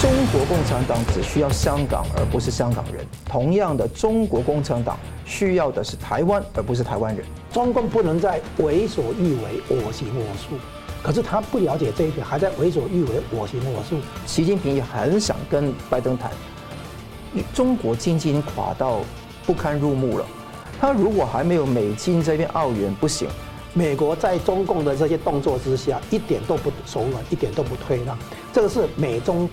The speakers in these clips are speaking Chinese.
中国共产党只需要香港，而不是香港人。同样的，中国共产党需要的是台湾，而不是台湾人。中共不能再为所欲为、我行我素，可是他不了解这一点，还在为所欲为、我行我素。习近平也很想跟拜登谈，中国经济已经垮到不堪入目了。他如果还没有美金这边澳元不行。美国在中共的这些动作之下，一点都不手软，一点都不退让。这个是美中。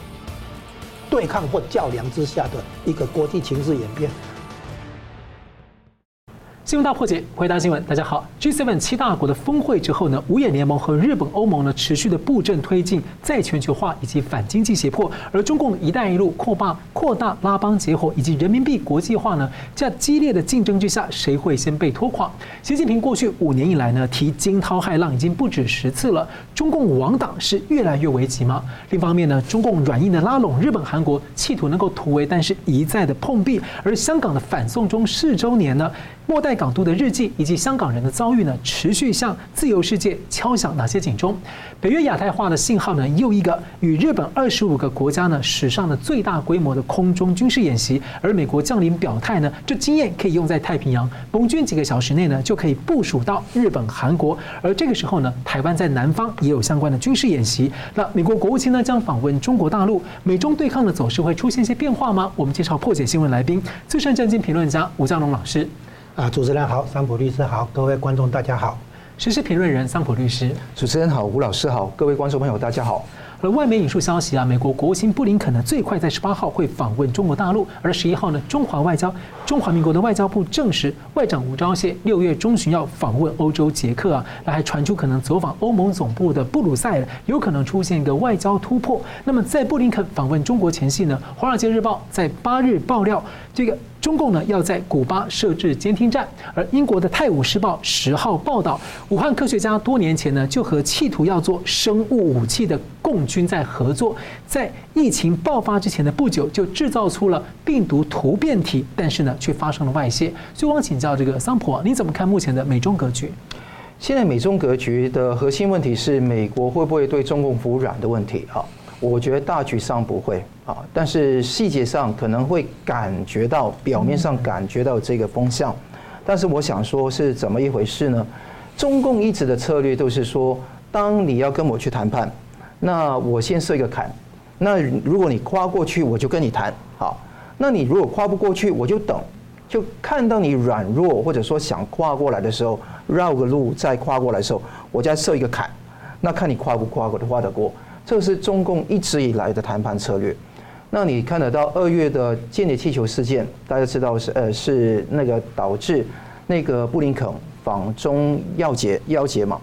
对抗或较量之下的一个国际情势演变。新闻大破解，回答新闻。大家好，G7 七大国的峰会之后呢，五眼联盟和日本、欧盟呢持续的布阵推进再全球化以及反经济胁迫，而中共一带一路扩大扩大拉帮结伙以及人民币国际化呢，在激烈的竞争之下，谁会先被拖垮？习近平过去五年以来呢，提惊涛骇浪已经不止十次了。中共亡党是越来越危急吗？另一方面呢，中共软硬的拉拢日本、韩国，企图能够突围，但是一再的碰壁。而香港的反送中四周年呢？末代港督的日记以及香港人的遭遇呢，持续向自由世界敲响哪些警钟？北约亚太化的信号呢，又一个与日本二十五个国家呢史上的最大规模的空中军事演习，而美国将领表态呢，这经验可以用在太平洋，盟军几个小时内呢就可以部署到日本、韩国，而这个时候呢，台湾在南方也有相关的军事演习。那美国国务卿呢将访问中国大陆，美中对抗的走势会出现一些变化吗？我们介绍破解新闻来宾，资深政经评论家吴江龙老师。啊，主持人好，桑普律师好，各位观众大家好。时事评论人桑普律师，主持人好，吴老师好，各位观众朋友大家好。而外媒引述消息啊，美国国务卿布林肯呢，最快在十八号会访问中国大陆，而十一号呢，中华外交中华民国的外交部证实，外长吴钊燮六月中旬要访问欧洲捷克啊，那还传出可能走访欧盟总部的布鲁塞尔，有可能出现一个外交突破。那么在布林肯访问中国前夕呢，华尔街日报在八日爆料这个。中共呢要在古巴设置监听站，而英国的《泰晤士报》十号报道，武汉科学家多年前呢就和企图要做生物武器的共军在合作，在疫情爆发之前的不久就制造出了病毒突变体，但是呢却发生了外泄。所以我想请教这个桑普，你怎么看目前的美中格局？现在美中格局的核心问题是美国会不会对中共服软的问题啊？我觉得大局上不会啊，但是细节上可能会感觉到，表面上感觉到这个风向，但是我想说是怎么一回事呢？中共一直的策略都是说，当你要跟我去谈判，那我先设一个坎，那如果你跨过去，我就跟你谈，好，那你如果跨不过去，我就等，就看到你软弱或者说想跨过来的时候，绕个路再跨过来的时候，我再设一个坎，那看你跨不跨过，跨得过。这是中共一直以来的谈判策略。那你看得到二月的间谍气球事件，大家知道是呃是那个导致那个布林肯访中要节要节嘛。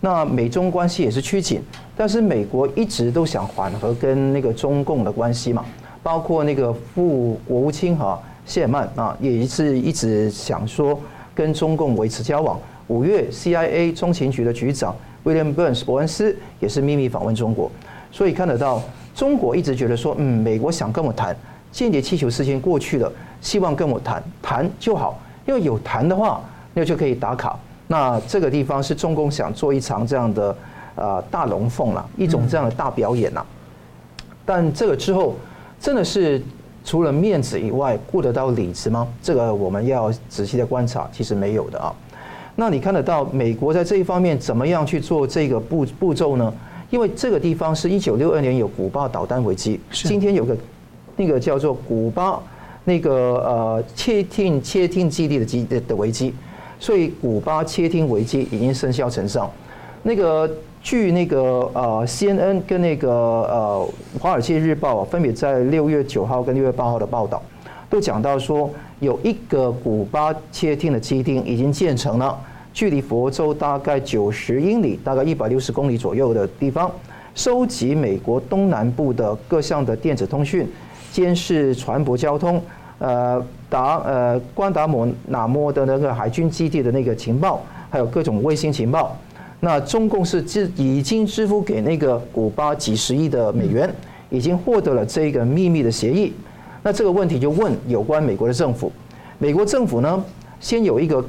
那美中关系也是趋紧，但是美国一直都想缓和跟那个中共的关系嘛，包括那个副国务卿哈谢尔曼啊，也是一直想说跟中共维持交往。五月 CIA 中情局的局长 William Burns 伯恩斯也是秘密访问中国。所以看得到，中国一直觉得说，嗯，美国想跟我谈，间谍气球事件过去了，希望跟我谈谈就好，因为有谈的话，那就可以打卡。那这个地方是中共想做一场这样的呃大龙凤了，一种这样的大表演呐。但这个之后，真的是除了面子以外，顾得到里子吗？这个我们要仔细的观察，其实没有的啊。那你看得到美国在这一方面怎么样去做这个步步骤呢？因为这个地方是一九六二年有古巴导弹危机，今天有个那个叫做古巴那个呃窃听窃听基地的基的的危机，所以古巴窃听危机已经生效成上。那个据那个呃 CNN 跟那个呃华尔街日报分别在六月九号跟六月八号的报道，都讲到说有一个古巴窃听的基地已经建成了。距离佛州大概九十英里，大概一百六十公里左右的地方，收集美国东南部的各项的电子通讯、监视船舶交通，呃，达呃关达摩纳摩的那个海军基地的那个情报，还有各种卫星情报。那中共是支已经支付给那个古巴几十亿的美元，已经获得了这个秘密的协议。那这个问题就问有关美国的政府，美国政府呢，先有一个。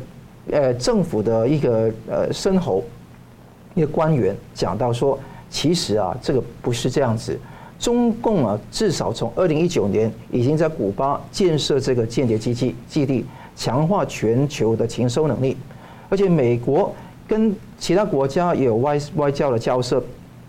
呃，政府的一个呃深喉，一个官员讲到说，其实啊，这个不是这样子。中共啊，至少从二零一九年已经在古巴建设这个间谍基地基地，强化全球的情搜能力。而且美国跟其他国家也有外外交的交涉，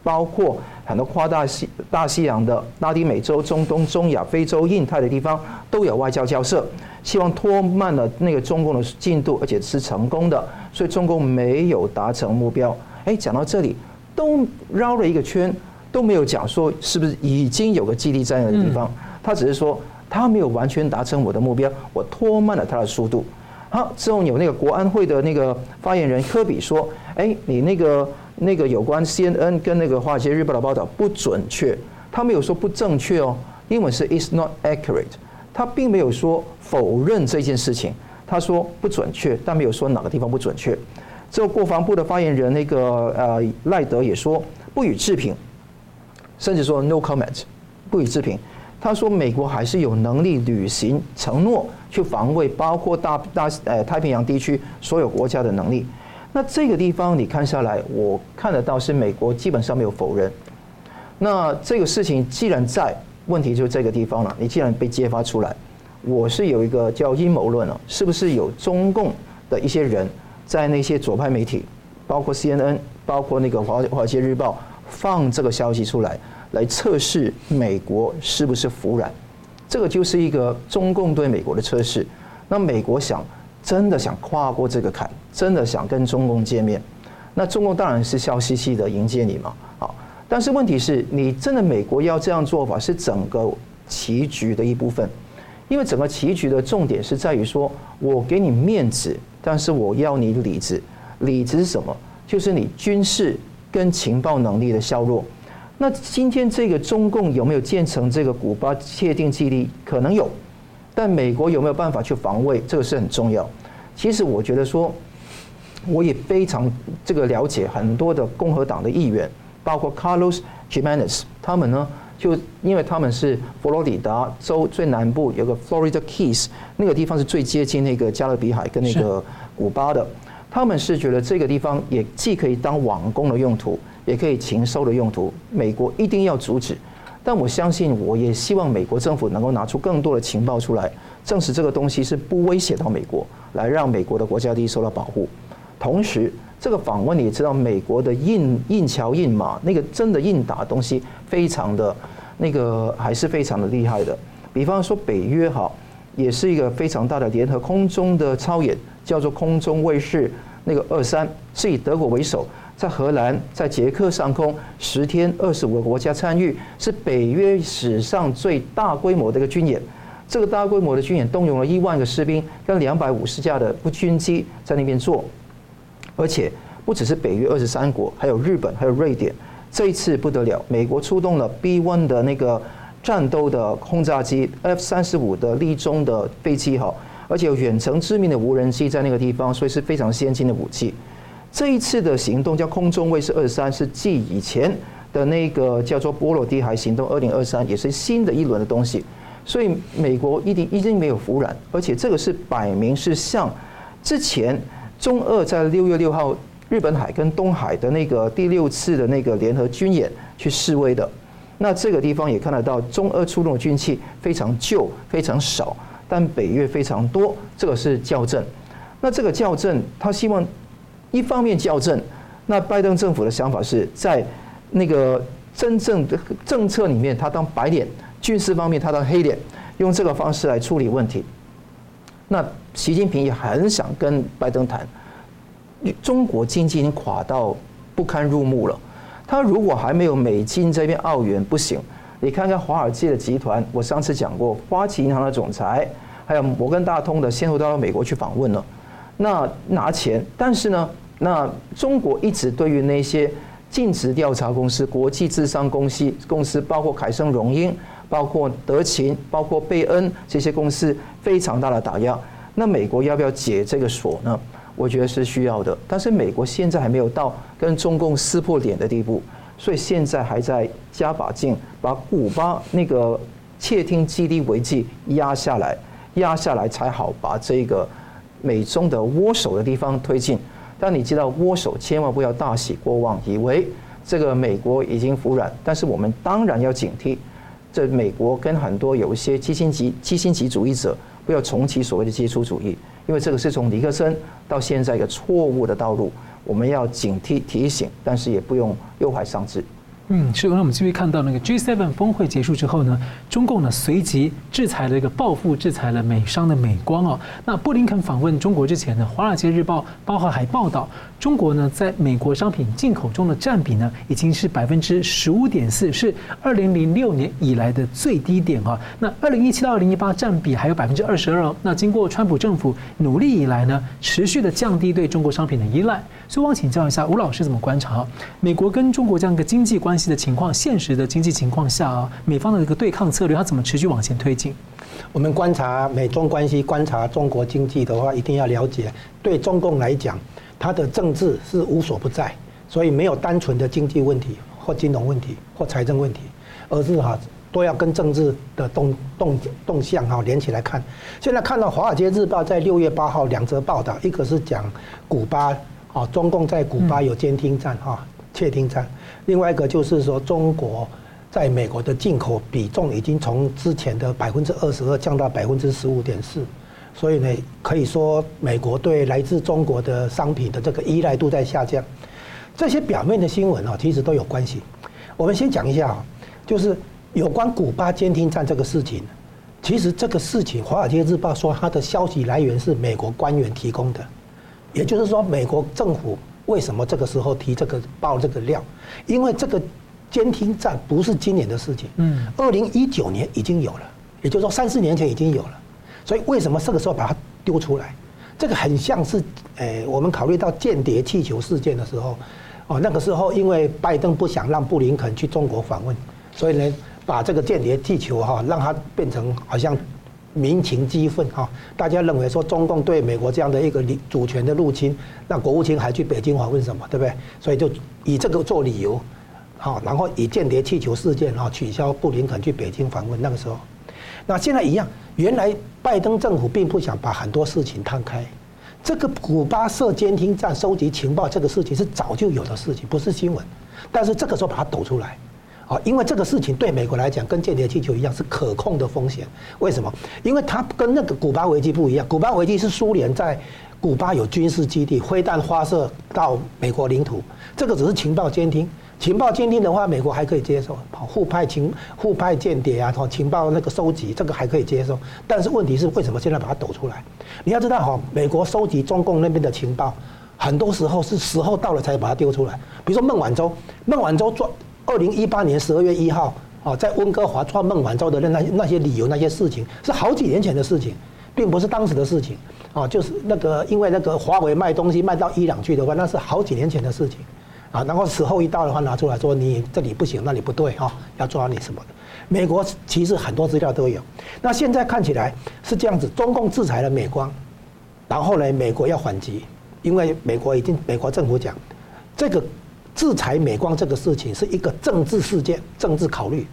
包括很多跨大西大西洋的拉丁美洲、中东、中亚、非洲、印太的地方都有外交交涉，希望拖慢了那个中共的进度，而且是成功的。所以中共没有达成目标。哎，讲到这里都绕了一个圈。都没有讲说是不是已经有个基地在那个地方，他只是说他没有完全达成我的目标，我拖慢了他的速度。好，之后有那个国安会的那个发言人科比说：“哎，你那个那个有关 CNN 跟那个华尔街日报的报道不准确，他没有说不正确哦，英文是 is not accurate，他并没有说否认这件事情，他说不准确，但没有说哪个地方不准确。”之后国防部的发言人那个呃赖德也说不予置评。甚至说 no comment，不予置评。他说美国还是有能力履行承诺，去防卫包括大大呃太平洋地区所有国家的能力。那这个地方你看下来，我看得到是美国基本上没有否认。那这个事情既然在，问题就这个地方了。你既然被揭发出来，我是有一个叫阴谋论了，是不是有中共的一些人在那些左派媒体，包括 CNN，包括那个华华尔街日报。放这个消息出来，来测试美国是不是服软，这个就是一个中共对美国的测试。那美国想真的想跨过这个坎，真的想跟中共见面，那中共当然是笑嘻嘻的迎接你嘛。好，但是问题是你真的美国要这样做法是整个棋局的一部分，因为整个棋局的重点是在于说我给你面子，但是我要你里子，里子是什么？就是你军事。跟情报能力的削弱，那今天这个中共有没有建成这个古巴窃听基地？可能有，但美国有没有办法去防卫？这个是很重要。其实我觉得说，我也非常这个了解很多的共和党的议员，包括 Carlos Gimenez，他们呢，就因为他们是佛罗里达州最南部有个 Florida Keys 那个地方是最接近那个加勒比海跟那个古巴的。他们是觉得这个地方也既可以当网工的用途，也可以情收的用途。美国一定要阻止，但我相信，我也希望美国政府能够拿出更多的情报出来，证实这个东西是不威胁到美国，来让美国的国家利益受到保护。同时，这个访问你也知道，美国的印印桥印马那个真的印打东西，非常的那个还是非常的厉害的。比方说，北约哈也是一个非常大的联合空中的操演。叫做空中卫士那个二三，是以德国为首，在荷兰、在捷克上空十天，二十五个国家参与，是北约史上最大规模的一个军演。这个大规模的军演动用了一万个士兵跟两百五十架的不军机在那边做，而且不只是北约二十三国，还有日本，还有瑞典。这一次不得了，美国出动了 B1 的那个战斗的轰炸机，F 三十五的立中的飞机，哈。而且有远程致命的无人机在那个地方，所以是非常先进的武器。这一次的行动叫空中卫士二三，是继以前的那个叫做波罗的海行动二零二三，也是新的一轮的东西。所以美国一定一定没有服软，而且这个是摆明是向之前中俄在六月六号日本海跟东海的那个第六次的那个联合军演去示威的。那这个地方也看得到中俄出动的军器非常旧，非常少。但北约非常多，这个是校正。那这个校正，他希望一方面校正。那拜登政府的想法是在那个真正的政策里面，他当白脸；军事方面，他当黑脸，用这个方式来处理问题。那习近平也很想跟拜登谈。中国经济已经垮到不堪入目了，他如果还没有美金这边澳元不行。你看看华尔街的集团，我上次讲过，花旗银行的总裁，还有摩根大通的，先后都到美国去访问了。那拿钱，但是呢，那中国一直对于那些尽职调查公司、国际智商公司公司，包括凯盛荣英、包括德勤、包括贝恩这些公司，非常大的打压。那美国要不要解这个锁呢？我觉得是需要的，但是美国现在还没有到跟中共撕破脸的地步。所以现在还在加把劲，把古巴那个窃听基地危机压下来，压下来才好把这个美中的握手的地方推进。但你知道握手千万不要大喜过望，以为这个美国已经服软。但是我们当然要警惕，这美国跟很多有一些基辛级基辛级主义者不要重启所谓的杰出主义，因为这个是从尼克森到现在一个错误的道路，我们要警惕提醒，但是也不用忧怀丧志。嗯，是。那我们继续看到那个 G7 峰会结束之后呢，中共呢随即制裁了一个报复制裁了美商的美光哦。那布林肯访问中国之前呢，《华尔街日报》包括还报道，中国呢在美国商品进口中的占比呢已经是百分之十五点四，是二零零六年以来的最低点啊。那二零一七到二零一八占比还有百分之二十二哦。那经过川普政府努力以来呢，持续的降低对中国商品的依赖。所以我想请教一下吴老师怎么观察？美国跟中国这样一个经济关系的情况，现实的经济情况下啊，美方的一个对抗策略，它怎么持续往前推进？我们观察美中关系，观察中国经济的话，一定要了解，对中共来讲，它的政治是无所不在，所以没有单纯的经济问题或金融问题或财政问题，而是哈都要跟政治的动动动向哈连起来看。现在看到《华尔街日报》在六月八号两则报道，一个是讲古巴。啊，中共在古巴有监听站哈，窃听站。另外一个就是说，中国在美国的进口比重已经从之前的百分之二十二降到百分之十五点四，所以呢，可以说美国对来自中国的商品的这个依赖度在下降。这些表面的新闻啊，其实都有关系。我们先讲一下啊，就是有关古巴监听站这个事情，其实这个事情，《华尔街日报》说它的消息来源是美国官员提供的。也就是说，美国政府为什么这个时候提这个爆这个料？因为这个监听站不是今年的事情，嗯，二零一九年已经有了，也就是说三四年前已经有了。所以为什么这个时候把它丢出来？这个很像是，诶，我们考虑到间谍气球事件的时候，哦，那个时候因为拜登不想让布林肯去中国访问，所以呢，把这个间谍气球哈，让它变成好像。民情激愤哈，大家认为说中共对美国这样的一个主权的入侵，那国务卿还去北京访问什么，对不对？所以就以这个做理由，好，然后以间谍气球事件啊取消布林肯去北京访问。那个时候，那现在一样，原来拜登政府并不想把很多事情摊开，这个古巴设监听站收集情报这个事情是早就有的事情，不是新闻，但是这个时候把它抖出来。啊，因为这个事情对美国来讲，跟间谍气球一样是可控的风险。为什么？因为它跟那个古巴危机不一样。古巴危机是苏联在古巴有军事基地，飞弹发射到美国领土，这个只是情报监听。情报监听的话，美国还可以接受，互派情互派间谍啊，情报那个收集，这个还可以接受。但是问题是，为什么现在把它抖出来？你要知道哈，美国收集中共那边的情报，很多时候是时候到了才把它丢出来。比如说孟晚舟，孟晚舟做。二零一八年十二月一号，啊，在温哥华抓孟晚舟的那那些理由、那些事情，是好几年前的事情，并不是当时的事情，啊，就是那个因为那个华为卖东西卖到伊朗去的话，那是好几年前的事情，啊，然后时候一到的话，拿出来说你这里不行，那里不对，哈，要抓你什么的。美国其实很多资料都有，那现在看起来是这样子，中共制裁了美光，然后呢，美国要反击，因为美国已经美国政府讲这个。制裁美光这个事情是一个政治事件，政治考虑，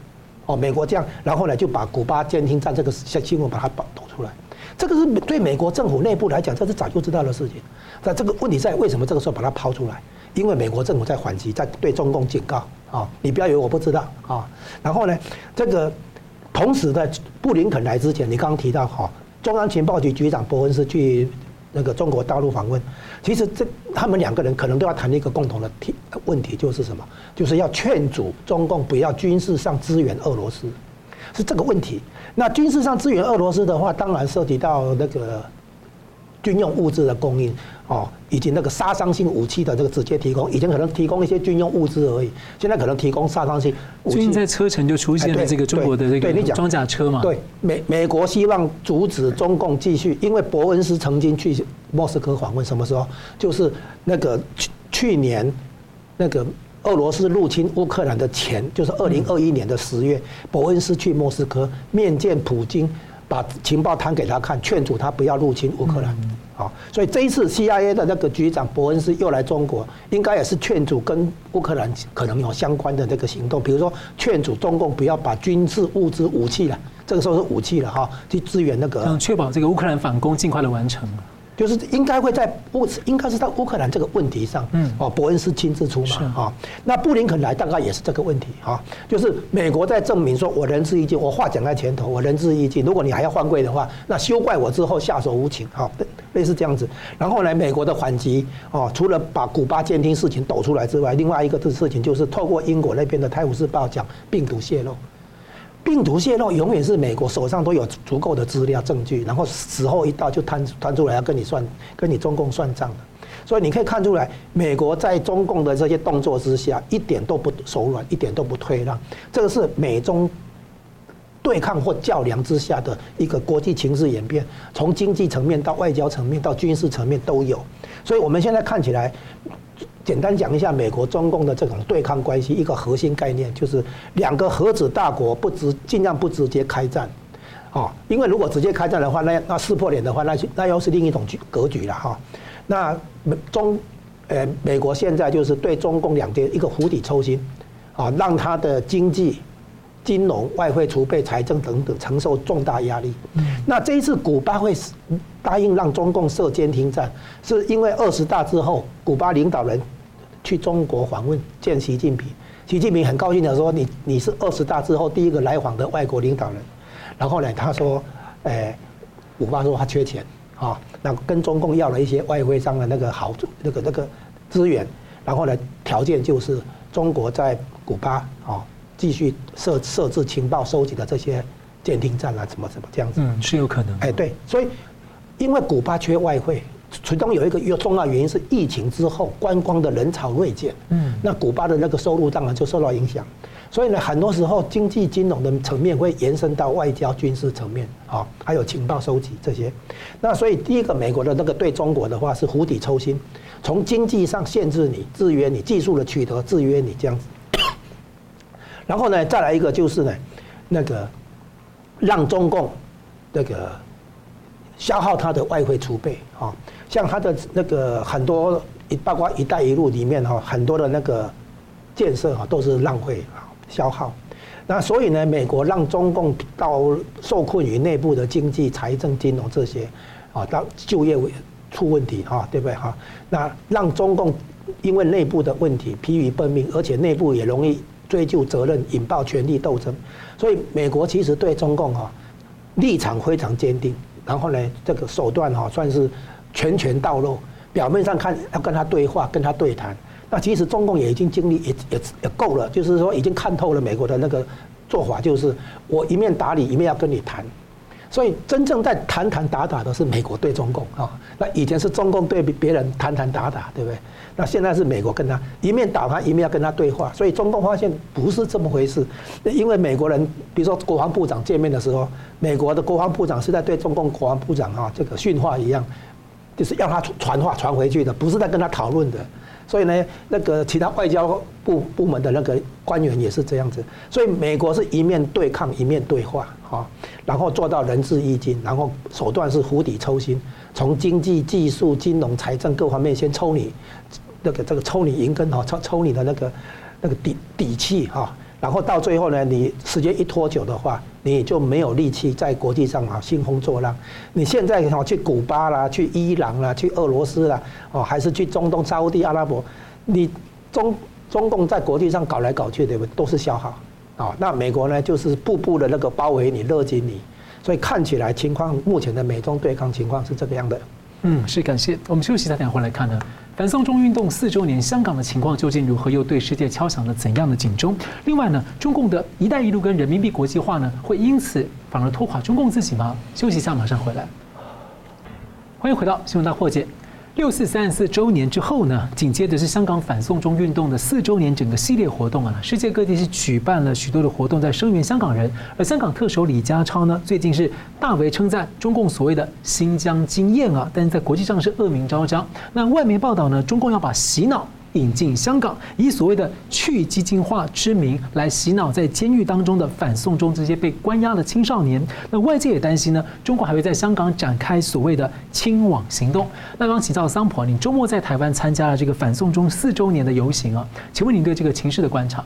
哦，美国这样，然后呢就把古巴监听站这个新闻把它抖出来，这个是对美国政府内部来讲，这是早就知道的事情。但这个问题在为什么这个时候把它抛出来？因为美国政府在反击，在对中共警告啊，你不要以为我不知道啊。然后呢，这个同时在布林肯来之前，你刚刚提到哈，中央情报局局长伯恩斯去。那个中国大陆访问，其实这他们两个人可能都要谈一个共同的题问题，就是什么？就是要劝阻中共不要军事上支援俄罗斯，是这个问题。那军事上支援俄罗斯的话，当然涉及到那个军用物资的供应。哦，以及那个杀伤性武器的这个直接提供，以前可能提供一些军用物资而已，现在可能提供杀伤性武器。最近在车臣就出现了这个中国的这个装甲车嘛？对，美美国希望阻止中共继续，因为伯恩斯曾经去莫斯科访问，什么时候？就是那个去去年那个俄罗斯入侵乌克兰的前，就是二零二一年的十月，伯恩斯去莫斯科面见普京，把情报摊给他看，劝阻他不要入侵乌克兰。好，所以这一次 CIA 的那个局长伯恩斯又来中国，应该也是劝阻跟乌克兰可能有相关的这个行动，比如说劝阻中共不要把军事物资、武器了，这个时候是武器了哈，去支援那个，确保这个乌克兰反攻尽快的完成。就是应该会在乌，应该是在乌克兰这个问题上，嗯，哦，伯恩斯亲自出马，啊，那布林肯来大概也是这个问题，哈，就是美国在证明说我仁至义尽，我话讲在前头，我仁至义尽，如果你还要换柜的话，那休怪我之后下手无情，哈，类似这样子。然后呢，美国的反击，哦，除了把古巴监听事情抖出来之外，另外一个的事情就是透过英国那边的《泰晤士报》讲病毒泄露。病毒泄露永远是美国手上都有足够的资料证据，然后时候一到就摊摊出来要跟你算，跟你中共算账的。所以你可以看出来，美国在中共的这些动作之下，一点都不手软，一点都不退让。这个是美中对抗或较量之下的一个国际情势演变，从经济层面到外交层面到军事层面都有。所以我们现在看起来。简单讲一下美国中共的这种对抗关系，一个核心概念就是两个核子大国不直尽量不直接开战，啊，因为如果直接开战的话，那那撕破脸的话，那那又是另一种局格局了哈。那美中，呃，美国现在就是对中共两边一个釜底抽薪，啊，让他的经济、金融、外汇储备、财政等等承受重大压力。那这一次古巴会答应让中共设监听站，是因为二十大之后，古巴领导人。去中国访问见习近平，习近平很高兴的说：“你你是二十大之后第一个来访的外国领导人。”然后呢，他说：“哎，古巴说他缺钱啊，那跟中共要了一些外汇上的那个好那个那个资源，然后呢，条件就是中国在古巴啊继续设设置情报收集的这些监听站啊，什么什么这样子。”嗯，是有可能。哎，对，所以因为古巴缺外汇。其中有一个又重要原因是疫情之后观光的人潮锐减，嗯，那古巴的那个收入当然就受到影响，所以呢，很多时候经济金融的层面会延伸到外交军事层面啊，还有情报收集这些。那所以第一个，美国的那个对中国的话是釜底抽薪，从经济上限制你、制约你，技术的取得制约你这样子。然后呢，再来一个就是呢，那个让中共那个消耗它的外汇储备啊。像他的那个很多，包括“一带一路”里面哈，很多的那个建设哈都是浪费啊、消耗。那所以呢，美国让中共到受困于内部的经济、财政、金融这些啊，到就业出问题哈，对不对哈？那让中共因为内部的问题疲于奔命，而且内部也容易追究责任，引爆权力斗争。所以美国其实对中共哈立场非常坚定，然后呢，这个手段哈算是。拳拳到肉，表面上看要跟他对话、跟他对谈，那其实中共也已经经历也也也够了，就是说已经看透了美国的那个做法，就是我一面打你，一面要跟你谈。所以真正在谈谈打打的是美国对中共啊，那以前是中共对别人谈谈打打，对不对？那现在是美国跟他一面打他，一面要跟他对话。所以中共发现不是这么回事，因为美国人，比如说国防部长见面的时候，美国的国防部长是在对中共国防部长啊这个训话一样。就是要他传话传回去的，不是在跟他讨论的。所以呢，那个其他外交部部门的那个官员也是这样子。所以美国是一面对抗，一面对话，哈，然后做到仁至义尽，然后手段是釜底抽薪，从经济、技术、金融、财政各方面先抽你那个这个抽你银根哈，抽抽你的那个那个底底气哈。然后到最后呢，你时间一拖久的话，你就没有力气在国际上啊兴风作浪。你现在哈去古巴啦，去伊朗啦，去俄罗斯啦，哦，还是去中东沙乌地阿拉伯，你中中共在国际上搞来搞去，对不？都是消耗啊。那美国呢，就是步步的那个包围你，勒紧你。所以看起来情况，目前的美中对抗情况是这个样的。嗯，是感谢。我们休息一下，等会来看呢。反送中运动四周年，香港的情况究竟如何？又对世界敲响了怎样的警钟？另外呢，中共的一带一路跟人民币国际化呢，会因此反而拖垮中共自己吗？休息一下，马上回来。欢迎回到新闻大破解。六四三十四周年之后呢，紧接着是香港反送中运动的四周年整个系列活动啊，世界各地是举办了许多的活动在声援香港人。而香港特首李家超呢，最近是大为称赞中共所谓的新疆经验啊，但是在国际上是恶名昭彰。那外媒报道呢，中共要把洗脑。引进香港，以所谓的去激进化之名来洗脑在监狱当中的反送中这些被关押的青少年。那外界也担心呢，中国还会在香港展开所谓的清网行动。那刚提到桑普，你周末在台湾参加了这个反送中四周年的游行啊？请问你对这个情势的观察？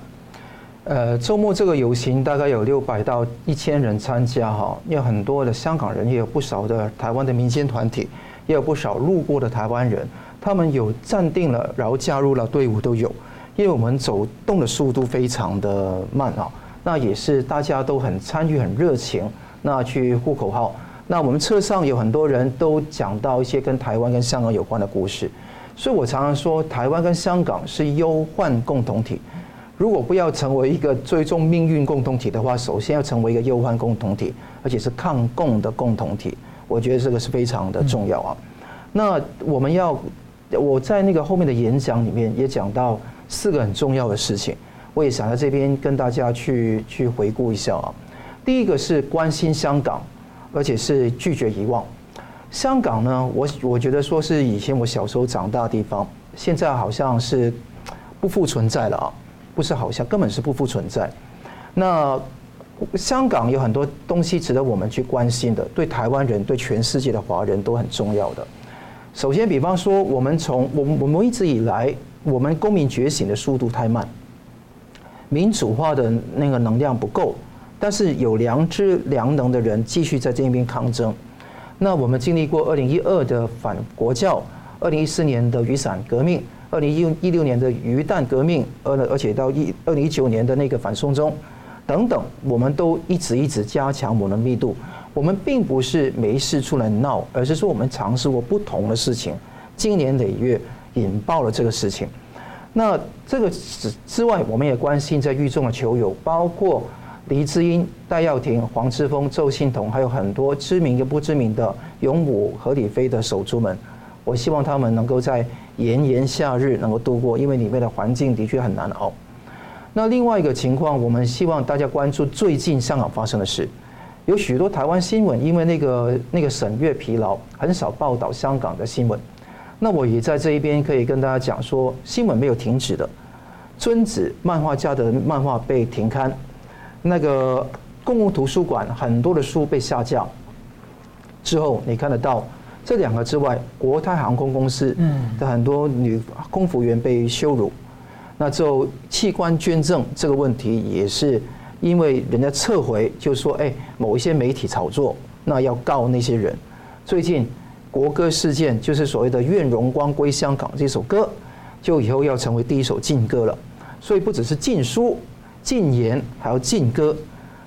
呃，周末这个游行大概有六百到一千人参加哈，有很多的香港人，也有不少的台湾的民间团体。也有不少路过的台湾人，他们有站定了，然后加入了队伍都有。因为我们走动的速度非常的慢啊，那也是大家都很参与、很热情，那去呼口号。那我们车上有很多人都讲到一些跟台湾跟香港有关的故事，所以我常常说，台湾跟香港是忧患共同体。如果不要成为一个最终命运共同体的话，首先要成为一个忧患共同体，而且是抗共的共同体。我觉得这个是非常的重要啊。那我们要，我在那个后面的演讲里面也讲到四个很重要的事情，我也想在这边跟大家去去回顾一下啊。第一个是关心香港，而且是拒绝遗忘。香港呢，我我觉得说是以前我小时候长大的地方，现在好像是不复存在了啊。不是好像，根本是不复存在。那香港有很多东西值得我们去关心的，对台湾人、对全世界的华人都很重要的。首先，比方说，我们从我们我们一直以来，我们公民觉醒的速度太慢，民主化的那个能量不够，但是有良知、良能的人继续在这边抗争。那我们经历过二零一二的反国教，二零一四年的雨伞革命。二零一六年的鱼蛋革命，而而且到一二零一九年的那个反送中，等等，我们都一直一直加强我们的密度。我们并不是没事出来闹，而是说我们尝试过不同的事情，经年累月引爆了这个事情。那这个之之外，我们也关心在狱中的囚友，包括黎智英、戴耀廷、黄之锋、周幸彤，还有很多知名又不知名的勇武和李飞的手足们。我希望他们能够在炎炎夏日能够度过，因为里面的环境的确很难熬。那另外一个情况，我们希望大家关注最近香港发生的事。有许多台湾新闻因为那个那个审阅疲劳，很少报道香港的新闻。那我也在这一边可以跟大家讲说，新闻没有停止的。尊子漫画家的漫画被停刊，那个公共图书馆很多的书被下架之后，你看得到。这两个之外，国泰航空公司的很多女空服员被羞辱，那之后器官捐赠这个问题也是因为人家撤回，就说哎，某一些媒体炒作，那要告那些人。最近国歌事件就是所谓的《愿荣光归香港》这首歌，就以后要成为第一首禁歌了。所以不只是禁书、禁言，还要禁歌。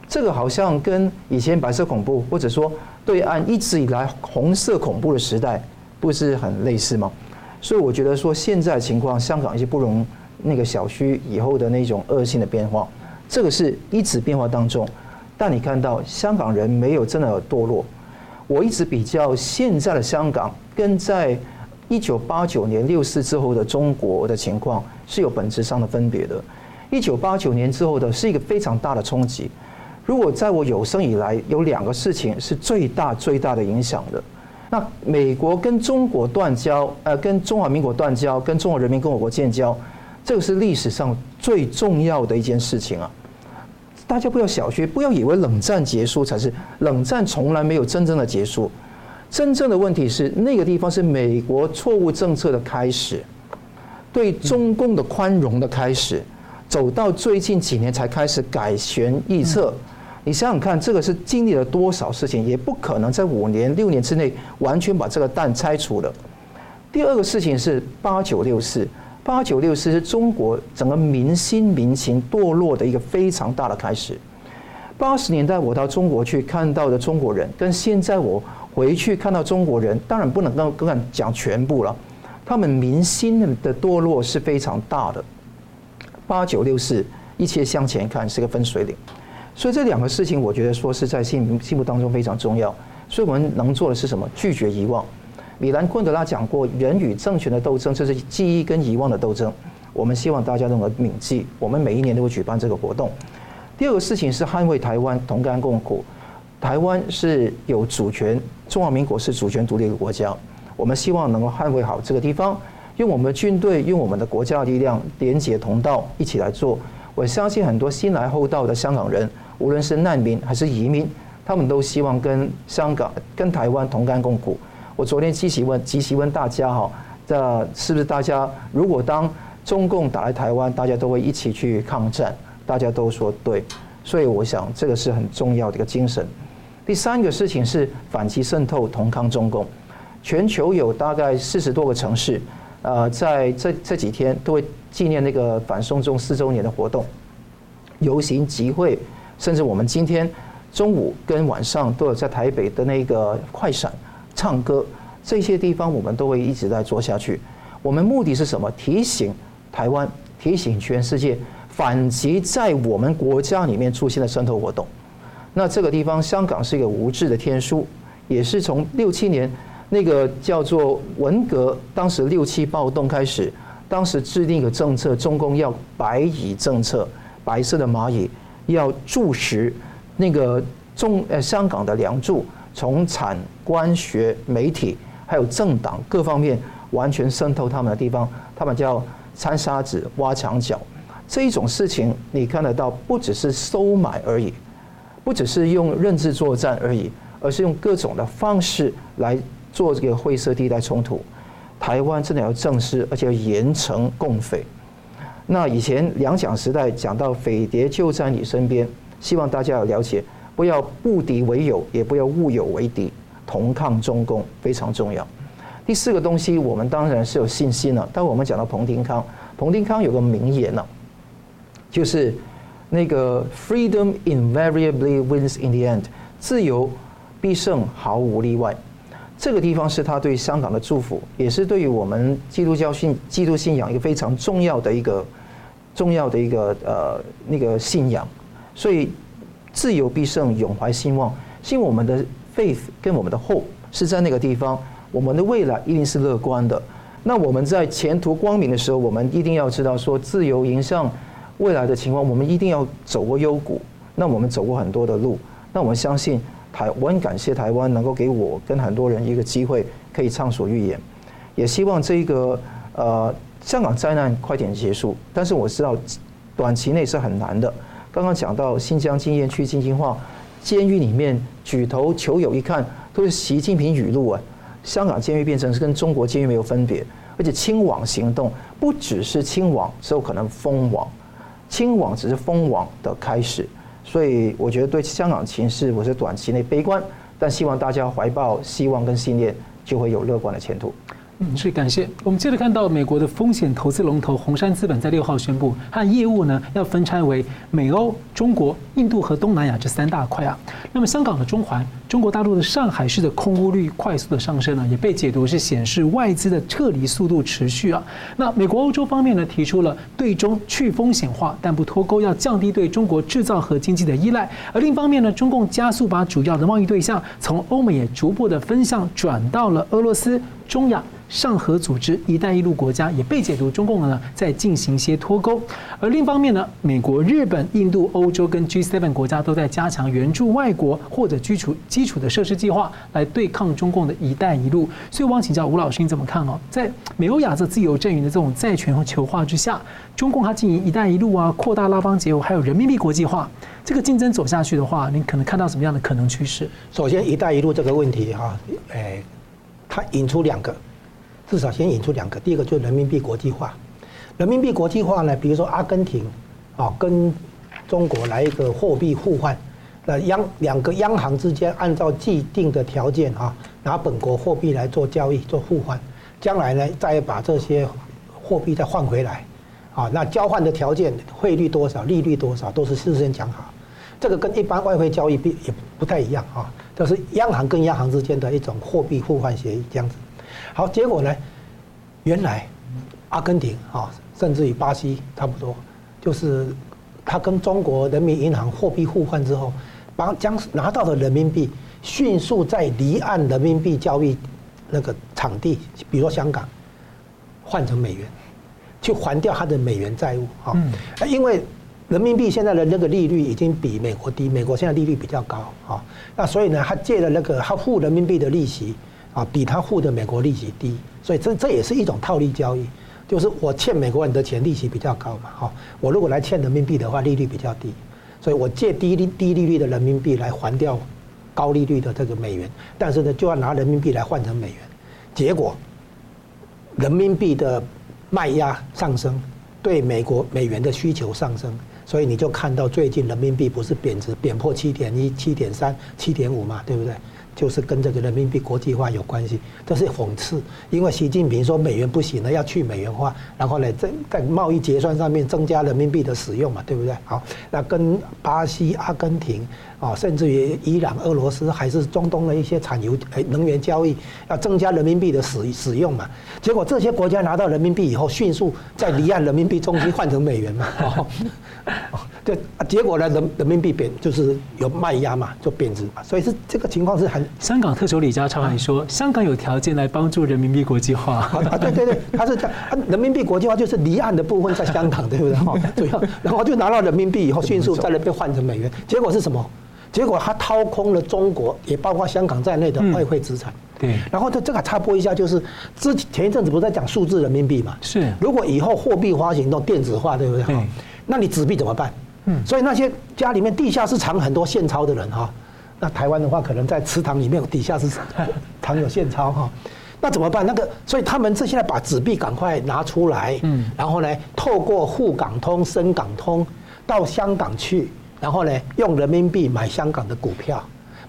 这个好像跟以前白色恐怖，或者说。对岸一直以来红色恐怖的时代，不是很类似吗？所以我觉得说现在情况，香港一些不容那个小区以后的那种恶性的变化，这个是一直变化当中。但你看到香港人没有真的堕落。我一直比较现在的香港跟在一九八九年六四之后的中国的情况是有本质上的分别的。一九八九年之后的是一个非常大的冲击。如果在我有生以来有两个事情是最大最大的影响的，那美国跟中国断交，呃，跟中华民国断交，跟中华人民共和国建交，这个是历史上最重要的一件事情啊！大家不要小觑，不要以为冷战结束才是，冷战从来没有真正的结束，真正的问题是那个地方是美国错误政策的开始，对中共的宽容的开始，走到最近几年才开始改弦易辙。你想想看，这个是经历了多少事情，也不可能在五年、六年之内完全把这个蛋拆除了。第二个事情是八九六四，八九六四是中国整个民心民情堕落的一个非常大的开始。八十年代我到中国去看到的中国人，跟现在我回去看到中国人，当然不能跟跟讲全部了，他们民心的堕落是非常大的。八九六四，一切向前看是个分水岭。所以这两个事情，我觉得说是在心心目当中非常重要。所以我们能做的是什么？拒绝遗忘。米兰昆德拉讲过，人与政权的斗争，这是记忆跟遗忘的斗争。我们希望大家能够铭记。我们每一年都会举办这个活动。第二个事情是捍卫台湾，同甘共苦。台湾是有主权，中华民国是主权独立的国家。我们希望能够捍卫好这个地方，用我们的军队，用我们的国家的力量，连结同道，一起来做。我相信很多新来后到的香港人。无论是难民还是移民，他们都希望跟香港、跟台湾同甘共苦。我昨天积极问、积极问大家哈，这是不是大家如果当中共打来台湾，大家都会一起去抗战？大家都说对，所以我想这个是很重要的一个精神。第三个事情是反击渗透、同抗中共。全球有大概四十多个城市，呃，在这这几天都会纪念那个反送中四周年的活动，游行集会，甚至我们今天中午跟晚上都有在台北的那个快闪唱歌，这些地方我们都会一直在做下去。我们目的是什么？提醒台湾，提醒全世界，反击在我们国家里面出现的渗透活动。那这个地方，香港是一个无字的天书，也是从六七年那个叫做文革，当时六七暴动开始，当时制定一个政策，中共要白蚁政策，白色的蚂蚁要蛀食那个中呃香港的梁柱，从产官学媒体还有政党各方面。完全渗透他们的地方，他们叫掺沙子、挖墙脚，这一种事情你看得到，不只是收买而已，不只是用认知作战而已，而是用各种的方式来做这个灰色地带冲突。台湾真的要正视，而且要严惩共匪。那以前两蒋时代讲到匪谍就在你身边，希望大家要了解，不要不敌为友，也不要误友为敌，同抗中共非常重要。第四个东西，我们当然是有信心了。但我们讲到彭定康，彭定康有个名言呢，就是那个 “freedom invariably wins in the end”，自由必胜，毫无例外。这个地方是他对香港的祝福，也是对于我们基督教信、基督信仰一个非常重要的一个重要的一个呃那个信仰。所以，自由必胜，永怀希望。希望我们的 faith 跟我们的 hope 是在那个地方。我们的未来一定是乐观的。那我们在前途光明的时候，我们一定要知道说，自由迎向未来的情况，我们一定要走过幽谷。那我们走过很多的路，那我们相信台，我很感谢台湾能够给我跟很多人一个机会，可以畅所欲言。也希望这个呃香港灾难快点结束。但是我知道短期内是很难的。刚刚讲到新疆禁烟区进行化，监狱里面举头求友，一看都是习近平语录啊。香港监狱变成是跟中国监狱没有分别，而且清网行动不只是清网，只有可能封网，清网只是封网的开始，所以我觉得对香港情势我是短期内悲观，但希望大家怀抱希望跟信念，就会有乐观的前途。嗯，是感谢。我们接着看到美国的风险投资龙头红杉资本在六号宣布，它的业务呢要分拆为美欧、中国、印度和东南亚这三大块啊。那么香港的中环、中国大陆的上海市的空屋率快速的上升呢，也被解读是显示外资的撤离速度持续啊。那美国、欧洲方面呢提出了对中去风险化，但不脱钩，要降低对中国制造和经济的依赖。而另一方面呢，中共加速把主要的贸易对象从欧美也逐步的分向转到了俄罗斯、中亚。上合组织、“一带一路”国家也被解读，中共呢在进行一些脱钩。而另一方面呢，美国、日本、印度、欧洲跟 G7 国家都在加强援助外国或者居住基基础的设施计划，来对抗中共的一带一路。所以，我想请教吴老师，你怎么看哦？在美欧亚这自由阵营的这种债权和球化之下，中共它经营“一带一路”啊，扩大拉帮结伙，还有人民币国际化，这个竞争走下去的话，你可能看到什么样的可能趋势？首先，“一带一路”这个问题哈，哎，它引出两个。至少先引出两个，第一个就是人民币国际化。人民币国际化呢，比如说阿根廷啊，跟中国来一个货币互换，那央两个央行之间按照既定的条件啊，拿本国货币来做交易做互换，将来呢再把这些货币再换回来，啊，那交换的条件汇率多少、利率多少都是事先讲好。这个跟一般外汇交易并也不太一样啊，这是央行跟央行之间的一种货币互换协议这样子。好，结果呢？原来阿根廷啊，甚至于巴西差不多，就是他跟中国人民银行货币互换之后，把将拿到的人民币迅速在离岸人民币交易那个场地，比如说香港，换成美元，去还掉他的美元债务啊。因为人民币现在的那个利率已经比美国低，美国现在利率比较高啊。那所以呢，他借了那个他付人民币的利息。啊，比他付的美国利息低，所以这这也是一种套利交易，就是我欠美国人的钱利息比较高嘛，哈，我如果来欠人民币的话，利率比较低，所以我借低利低利率的人民币来还掉高利率的这个美元，但是呢，就要拿人民币来换成美元，结果人民币的卖压上升，对美国美元的需求上升，所以你就看到最近人民币不是贬值，贬破七点一、七点三、七点五嘛，对不对？就是跟这个人民币国际化有关系，这是讽刺。因为习近平说美元不行了，要去美元化，然后呢，在在贸易结算上面增加人民币的使用嘛，对不对？好，那跟巴西、阿根廷啊，甚至于伊朗、俄罗斯，还是中东的一些产油、能源交易，要增加人民币的使使用嘛。结果这些国家拿到人民币以后，迅速在离岸人民币中心换成美元嘛。对，结果呢，人人民币贬就是有卖压嘛，就贬值嘛，所以是这个情况是很。香港特首李家超还说，香港有条件来帮助人民币国际化。啊，对对对，他是这样，人民币国际化就是离岸的部分在香港，对不对？哈，主要，然后就拿到人民币以后，迅速在那边换成美元，结果是什么？结果他掏空了中国，也包括香港在内的外汇资产。对。然后这这个插播一下，就是之前一阵子不是在讲数字人民币嘛？是。如果以后货币发行都电子化，对不对？哈。那你纸币怎么办？嗯，所以那些家里面地下室藏很多现钞的人哈，那台湾的话可能在祠堂里面有地下室 藏有现钞哈，那怎么办？那个，所以他们这现在把纸币赶快拿出来，嗯，然后呢，透过沪港通、深港通到香港去，然后呢，用人民币买香港的股票，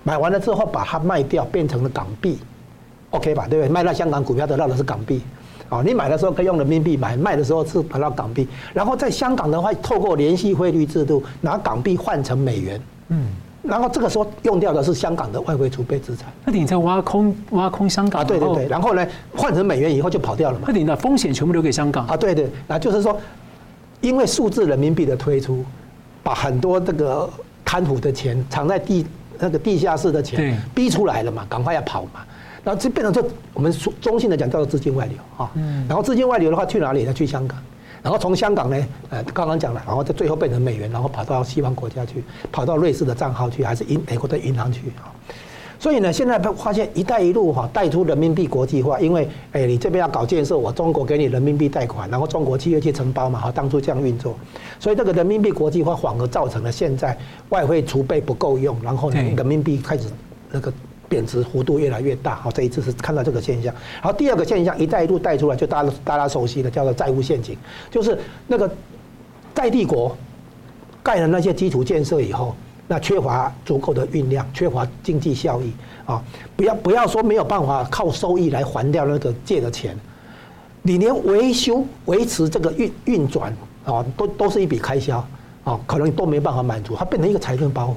买完了之后把它卖掉，变成了港币，OK 吧？对不对？卖到香港股票得到的是港币。哦，你买的时候可以用人民币买，卖的时候是跑到港币。然后在香港的话，透过联系汇率制度，拿港币换成美元。嗯，然后这个时候用掉的是香港的外汇储备资产。那你在挖空挖空香港？啊，对对对。然后呢，换成美元以后就跑掉了嘛。那你的风险全部留给香港？啊，对对。那就是说，因为数字人民币的推出，把很多这个贪腐的钱藏在地那个地下室的钱逼出来了嘛，赶快要跑嘛。然后这变成这，我们说中性的讲叫做资金外流啊。然后资金外流的话去哪里呢？去香港。然后从香港呢，呃，刚刚讲了，然后在最后变成美元，然后跑到西方国家去，跑到瑞士的账号去，还是银美国的银行去啊。所以呢，现在发现“一带一路”哈带出人民币国际化，因为哎，你这边要搞建设，我中国给你人民币贷款，然后中国企业去承包嘛，哈，当初这样运作，所以这个人民币国际化反而造成了现在外汇储备不够用，然后呢，人民币开始那个。贬值幅度越来越大，好，这一次是看到这个现象。然后第二个现象，一带一路带出来，就大家大家熟悉的，叫做债务陷阱，就是那个在地国盖了那些基础建设以后，那缺乏足够的运量，缺乏经济效益啊！不要不要说没有办法靠收益来还掉那个借的钱，你连维修维持这个运运转啊，都都是一笔开销啊，可能都没办法满足，它变成一个财政包袱。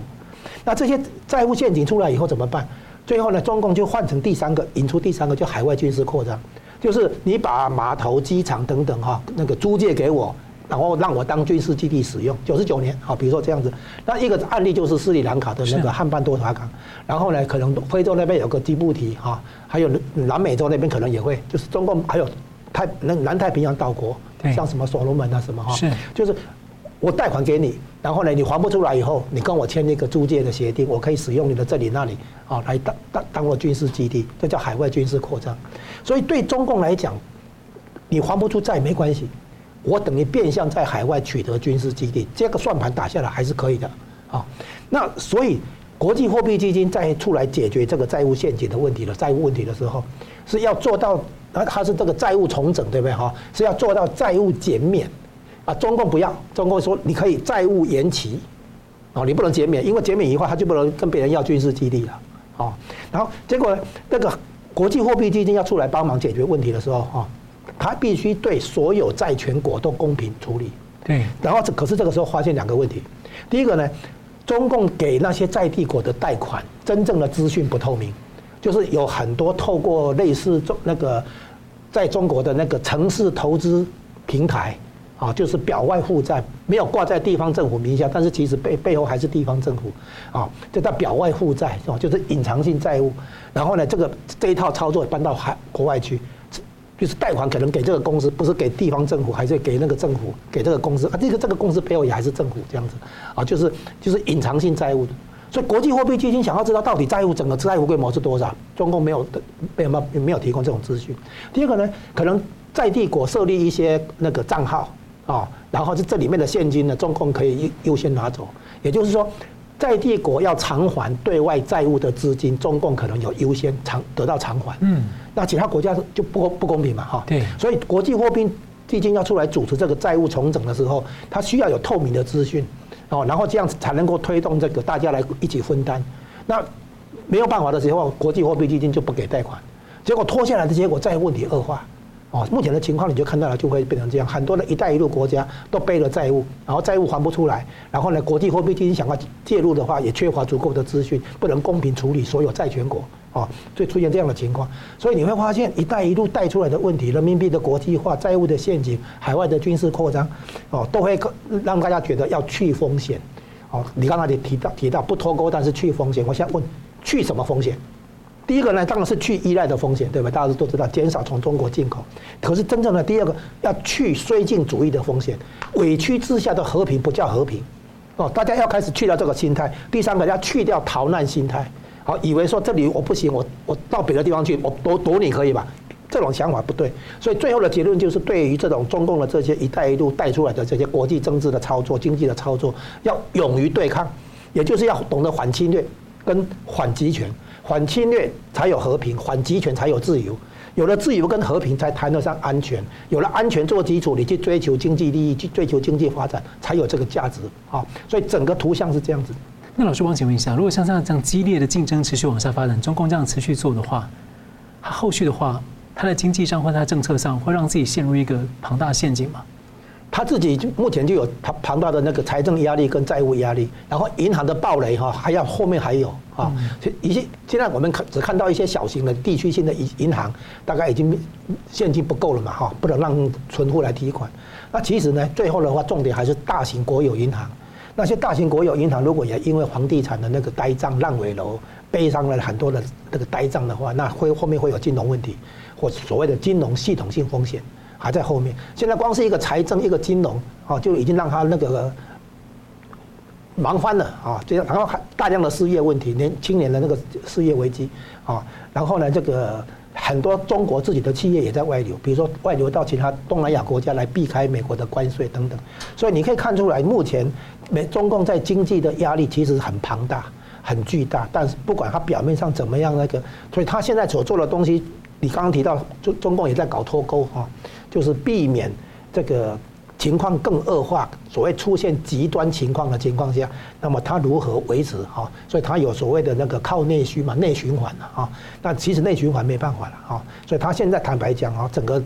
那这些债务陷阱出来以后怎么办？最后呢，中共就换成第三个，引出第三个就海外军事扩张，就是你把码头、机场等等哈，那个租借给我，然后让我当军事基地使用。九十九年，好，比如说这样子。那一个案例就是斯里兰卡的那个汉班多塔港，然后呢，可能非洲那边有个吉布提哈，还有南美洲那边可能也会，就是中共还有太那南太平洋岛国，像什么所罗门啊什么哈，就是。我贷款给你，然后呢，你还不出来以后，你跟我签一个租借的协定，我可以使用你的这里那里啊，来当当当做军事基地，这叫海外军事扩张。所以对中共来讲，你还不出债没关系，我等于变相在海外取得军事基地，这个算盘打下来还是可以的啊。那所以国际货币基金在出来解决这个债务陷阱的问题的债务问题的时候，是要做到，它它是这个债务重整，对不对哈？是要做到债务减免。啊，中共不要，中共说你可以债务延期，哦，你不能减免，因为减免以后他就不能跟别人要军事基地了，哦，然后结果那个国际货币基金要出来帮忙解决问题的时候，哈，他必须对所有债权国都公平处理，对，然后这可是这个时候发现两个问题，第一个呢，中共给那些在地国的贷款真正的资讯不透明，就是有很多透过类似中那个在中国的那个城市投资平台。啊，就是表外负债没有挂在地方政府名下，但是其实背背后还是地方政府，啊，这叫表外负债，是吧？就是隐藏性债务。然后呢，这个这一套操作搬到海国外去，就是贷款可能给这个公司，不是给地方政府，还是给那个政府，给这个公司啊，这个这个公司背后也还是政府这样子，啊，就是就是隐藏性债务的。所以国际货币基金想要知道到底债务整个债务规模是多少，中共没有的，没有没有提供这种资讯。第二个呢，可能在帝国设立一些那个账号。啊，然后是这里面的现金呢，中共可以优优先拿走。也就是说，在帝国要偿还对外债务的资金，中共可能有优先偿得到偿还。嗯，那其他国家就不不公平嘛，哈。对。所以国际货币基金要出来主持这个债务重整的时候，它需要有透明的资讯，哦，然后这样子才能够推动这个大家来一起分担。那没有办法的时候，国际货币基金就不给贷款，结果拖下来的结果，债务问题恶化。哦，目前的情况你就看到了，就会变成这样，很多的一带一路国家都背了债务，然后债务还不出来，然后呢，国际货币基金想要介入的话，也缺乏足够的资讯，不能公平处理所有债权国，哦，所以出现这样的情况。所以你会发现，一带一路带出来的问题，人民币的国际化、债务的陷阱、海外的军事扩张，哦，都会让大家觉得要去风险。哦，你刚才也提到提到不脱钩，但是去风险。我想问，去什么风险？第一个呢，当然是去依赖的风险，对吧？大家都知道，减少从中国进口。可是真正的第二个，要去绥靖主义的风险，委屈之下的和平不叫和平，哦，大家要开始去掉这个心态。第三个要去掉逃难心态，好，以为说这里我不行，我我到别的地方去，我躲躲你可以吧？这种想法不对。所以最后的结论就是，对于这种中共的这些“一带一路”带出来的这些国际政治的操作、经济的操作，要勇于对抗，也就是要懂得反侵略跟反集权。反侵略才有和平，反集权才有自由。有了自由跟和平，才谈得上安全。有了安全做基础，你去追求经济利益，去追求经济发展，才有这个价值啊！所以整个图像是这样子。那老师，我请问一下，如果像这样这样激烈的竞争持续往下发展，中共这样持续做的话，它后续的话，它在经济上或者它政策上，会让自己陷入一个庞大陷阱吗？他自己目前就有庞庞大的那个财政压力跟债务压力，然后银行的暴雷哈，还要后面还有啊，一些现在我们看只看到一些小型的地区性的银银行，大概已经现金不够了嘛哈，不能让存户来提款。那其实呢，最后的话重点还是大型国有银行。那些大型国有银行如果也因为房地产的那个呆账烂尾楼背上了很多的那个呆账的话，那会后面会有金融问题或所谓的金融系统性风险。还在后面，现在光是一个财政，一个金融，啊，就已经让他那个忙翻了啊！这样，然后还大量的失业问题，年青年的那个失业危机啊，然后呢，这个很多中国自己的企业也在外流，比如说外流到其他东南亚国家来避开美国的关税等等。所以你可以看出来，目前美中共在经济的压力其实很庞大、很巨大，但是不管它表面上怎么样，那个，所以他现在所做的东西，你刚刚提到中中共也在搞脱钩啊。就是避免这个情况更恶化，所谓出现极端情况的情况下，那么它如何维持哈？所以它有所谓的那个靠内需嘛，内循环了哈。那其实内循环没办法了哈。所以他现在坦白讲啊，整个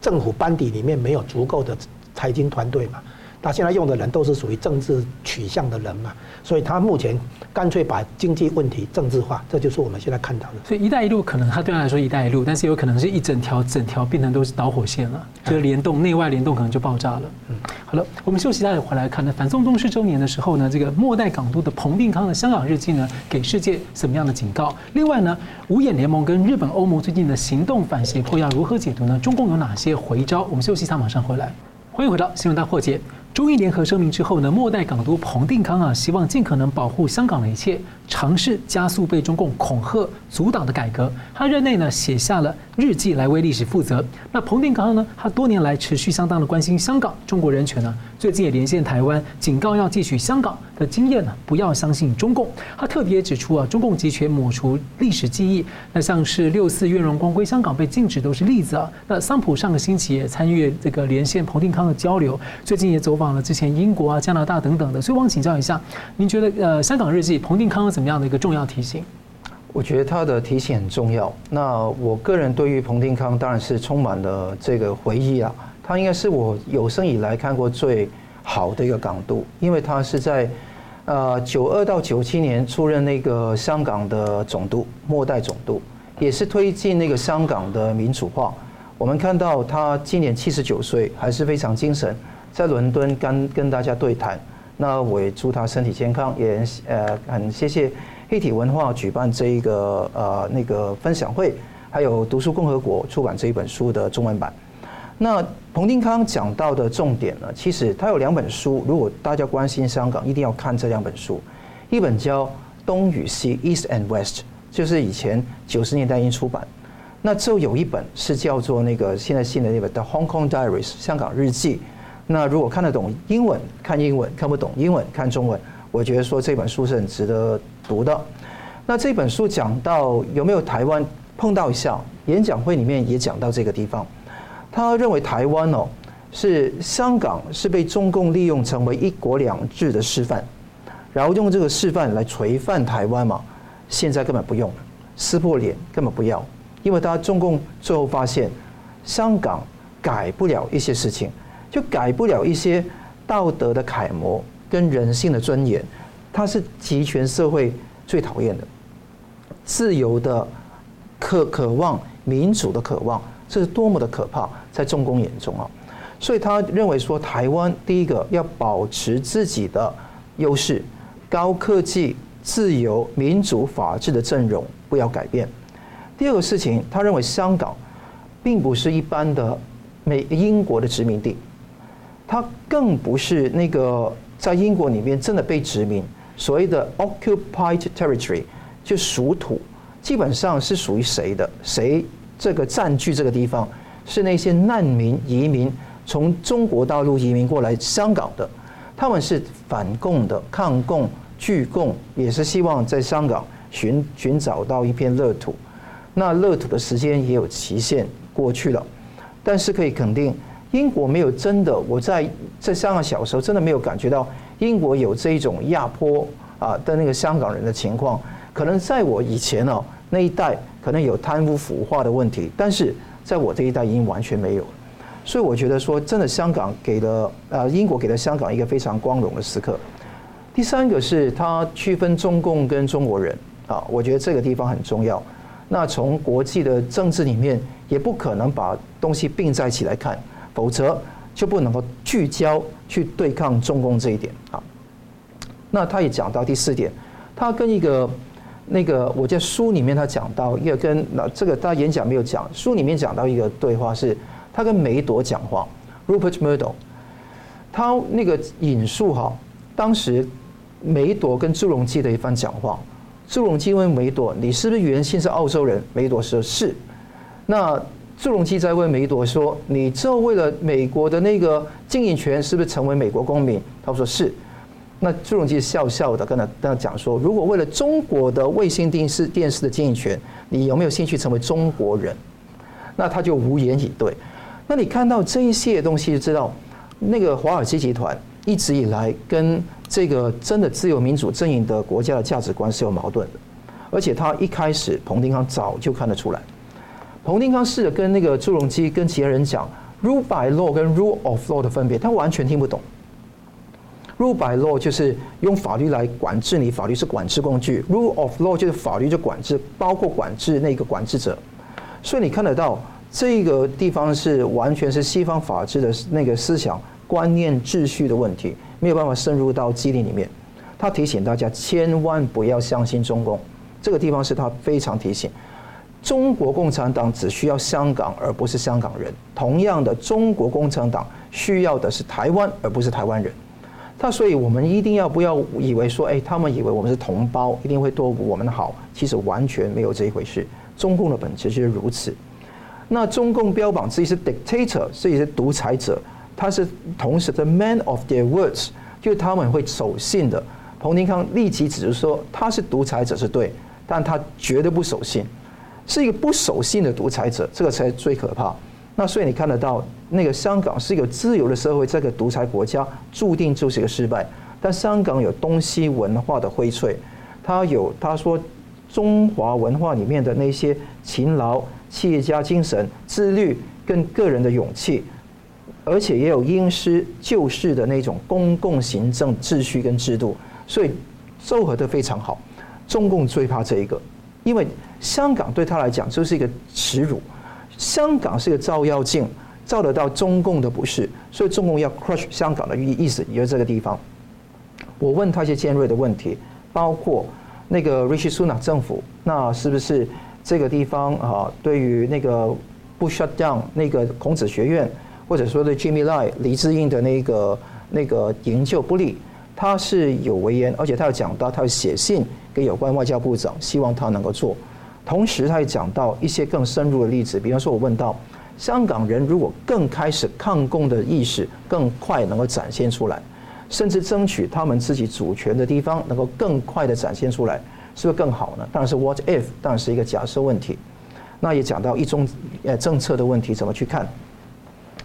政府班底里面没有足够的财经团队嘛。他现在用的人都是属于政治取向的人嘛，所以他目前干脆把经济问题政治化，这就是我们现在看到的。所以“一带一路”可能他对他来说“一带一路”，但是有可能是一整条整条变成都是导火线了，就是联动内外联动，可能就爆炸了。嗯，好了，我们休息一下，回来看呢。反送中四周年的时候呢，这个末代港督的彭定康的香港日记呢，给世界什么样的警告？另外呢，五眼联盟跟日本、欧盟最近的行动反胁迫要如何解读呢？中共有哪些回招？我们休息一下，马上回来。欢迎回到新闻大破解。中英联合声明之后呢，末代港督彭定康啊，希望尽可能保护香港的一切，尝试加速被中共恐吓阻挡的改革。他任内呢，写下了日记来为历史负责。那彭定康呢，他多年来持续相当的关心香港、中国人权呢，最近也连线台湾，警告要汲取香港的经验呢，不要相信中共。他特别指出啊，中共集权抹除历史记忆，那像是六四月荣光归香港被禁止都是例子啊。那桑普上个星期也参与这个连线彭定康的交流，最近也走访了之前英国啊、加拿大等等的，所以我想请教一下，您觉得呃，香港日记彭定康怎么么样的一个重要提醒？我觉得他的提醒很重要。那我个人对于彭定康当然是充满了这个回忆啊，他应该是我有生以来看过最好的一个港督，因为他是在呃九二到九七年出任那个香港的总督，末代总督，也是推进那个香港的民主化。我们看到他今年七十九岁，还是非常精神。在伦敦跟跟大家对谈，那我也祝他身体健康，也呃很谢谢黑体文化举办这一个呃那个分享会，还有读书共和国出版这一本书的中文版。那彭定康讲到的重点呢，其实他有两本书，如果大家关心香港，一定要看这两本书。一本叫《东与西》（East and West），就是以前九十年代已经出版。那就有一本是叫做那个现在新的那本《The Hong Kong Diaries》（香港日记）。那如果看得懂英文，看英文；看不懂英文，看中文。我觉得说这本书是很值得读的。那这本书讲到有没有台湾碰到一下，演讲会里面也讲到这个地方。他认为台湾哦，是香港是被中共利用成为一国两制的示范，然后用这个示范来垂范台湾嘛？现在根本不用了，撕破脸根本不要，因为大家中共最后发现，香港改不了一些事情，就改不了一些道德的楷模跟人性的尊严，它是极权社会最讨厌的，自由的渴渴望，民主的渴望，这是多么的可怕，在中共眼中啊！所以他认为说，台湾第一个要保持自己的优势，高科技、自由、民主、法治的阵容不要改变。第二个事情，他认为香港并不是一般的美英国的殖民地，它更不是那个在英国里面真的被殖民，所谓的 occupied territory 就属土，基本上是属于谁的？谁这个占据这个地方？是那些难民移民。从中国大陆移民过来香港的，他们是反共的、抗共、拒共，也是希望在香港寻寻找到一片乐土。那乐土的时间也有期限，过去了。但是可以肯定，英国没有真的，我在在香港小时候真的没有感觉到英国有这一种压迫啊的那个香港人的情况。可能在我以前哦那一代，可能有贪污腐化的问题，但是在我这一代已经完全没有。所以我觉得说，真的，香港给了呃英国给了香港一个非常光荣的时刻。第三个是它区分中共跟中国人啊，我觉得这个地方很重要。那从国际的政治里面，也不可能把东西并在一起来看，否则就不能够聚焦去对抗中共这一点啊。那他也讲到第四点，他跟一个那个我在书里面他讲到一个跟那这个他演讲没有讲，书里面讲到一个对话是。他跟梅朵讲话，Rupert Murdoch，他那个引述哈，当时梅朵跟朱镕基的一番讲话。朱镕基问梅朵：“你是不是原先是澳洲人？”梅朵说：“是。”那朱镕基在问梅朵说：“你之后为了美国的那个经营权，是不是成为美国公民？”他说：“是。”那朱镕基笑笑的跟他跟他讲说：“如果为了中国的卫星电视电视的经营权，你有没有兴趣成为中国人？”那他就无言以对。那你看到这一些东西，就知道那个华尔街集团一直以来跟这个真的自由民主阵营的国家的价值观是有矛盾的，而且他一开始彭定康早就看得出来。彭定康试着跟那个朱镕基跟其他人讲 rule by law 跟 rule of law 的分别，他完全听不懂。rule by law 就是用法律来管制你，法律是管制工具；rule of law 就是法律就管制，包括管制那个管制者。所以你看得到。这个地方是完全是西方法治的那个思想观念秩序的问题，没有办法深入到基地里面。他提醒大家千万不要相信中共，这个地方是他非常提醒。中国共产党只需要香港，而不是香港人。同样的，中国共产党需要的是台湾，而不是台湾人。他所以，我们一定要不要以为说，哎，他们以为我们是同胞，一定会对我们好。其实完全没有这一回事。中共的本质就是如此。那中共标榜自己是 dictator，自己是独裁者，他是同时的 man of their words，就是他们会守信的。彭定康立即指出说，他是独裁者是对，但他绝对不守信，是一个不守信的独裁者，这个才最可怕。那所以你看得到，那个香港是一个自由的社会，这个独裁国家注定就是一个失败。但香港有东西文化的荟萃，他有他说中华文化里面的那些勤劳。企业家精神、自律跟个人的勇气，而且也有英师旧式的那种公共行政秩序跟制度，所以综合得非常好。中共最怕这一个，因为香港对他来讲就是一个耻辱，香港是一个照妖镜，照得到中共的不是，所以中共要 crush 香港的意意思也就这个地方。我问他一些尖锐的问题，包括那个 Rishi Sunak 政府，那是不是？这个地方啊，对于那个不 shut down 那个孔子学院，或者说对 Jimmy Lai 黎智英的那个那个研究不利，他是有威言，而且他有讲到，他有写信给有关外交部长，希望他能够做。同时，他也讲到一些更深入的例子，比方说，我问到香港人如果更开始抗共的意识更快能够展现出来，甚至争取他们自己主权的地方能够更快的展现出来。是不是更好呢？当然是 what if，当然是一个假设问题。那也讲到一中呃政策的问题怎么去看？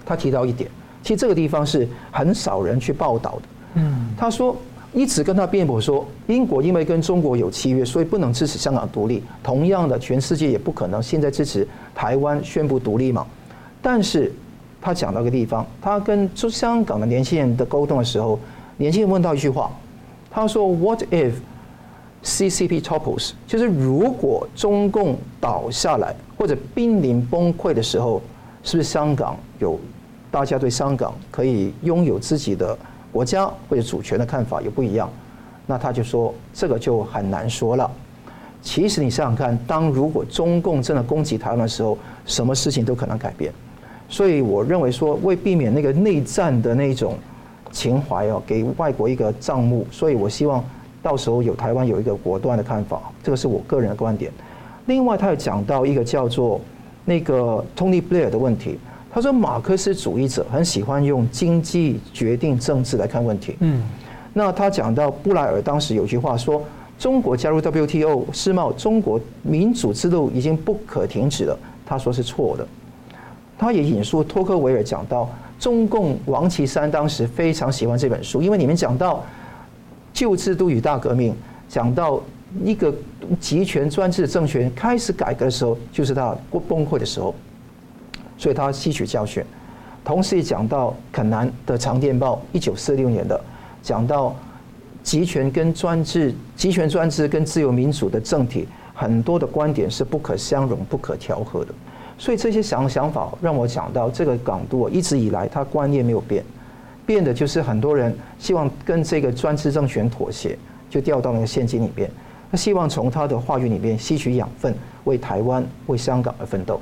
他提到一点，其实这个地方是很少人去报道的。嗯，他说一直跟他辩驳说，英国因为跟中国有契约，所以不能支持香港独立。同样的，全世界也不可能现在支持台湾宣布独立嘛。但是他讲到一个地方，他跟香港的年轻人的沟通的时候，年轻人问到一句话，他说：“What if CCP topples？就是如果中共倒下来或者濒临崩溃的时候，是不是香港有大家对香港可以拥有自己的国家或者主权的看法也不一样？那他就说这个就很难说了。其实你想想看，当如果中共真的攻击台湾的时候，什么事情都可能改变。所以我认为说，为避免那个内战的那种情怀哦，给外国一个账目，所以我希望到时候有台湾有一个果断的看法，这个是我个人的观点。另外，他又讲到一个叫做那个 Tony Blair 的问题，他说马克思主义者很喜欢用经济决定政治来看问题。嗯，那他讲到布莱尔当时有句话说，中国加入 WTO 世贸，中国民主之路已经不可停止了。他说是错的。他也引述托克维尔讲到，中共王岐山当时非常喜欢这本书，因为里面讲到旧制度与大革命，讲到一个集权专制的政权开始改革的时候，就是他崩溃的时候，所以他吸取教训。同时也讲到肯南的长电报，一九四六年的，讲到集权跟专制、集权专制跟自由民主的政体，很多的观点是不可相容、不可调和的。所以这些想想法让我讲到这个港独一直以来他观念没有变，变的就是很多人希望跟这个专制政权妥协，就掉到那个陷阱里边。他希望从他的话语里面吸取养分，为台湾、为香港而奋斗。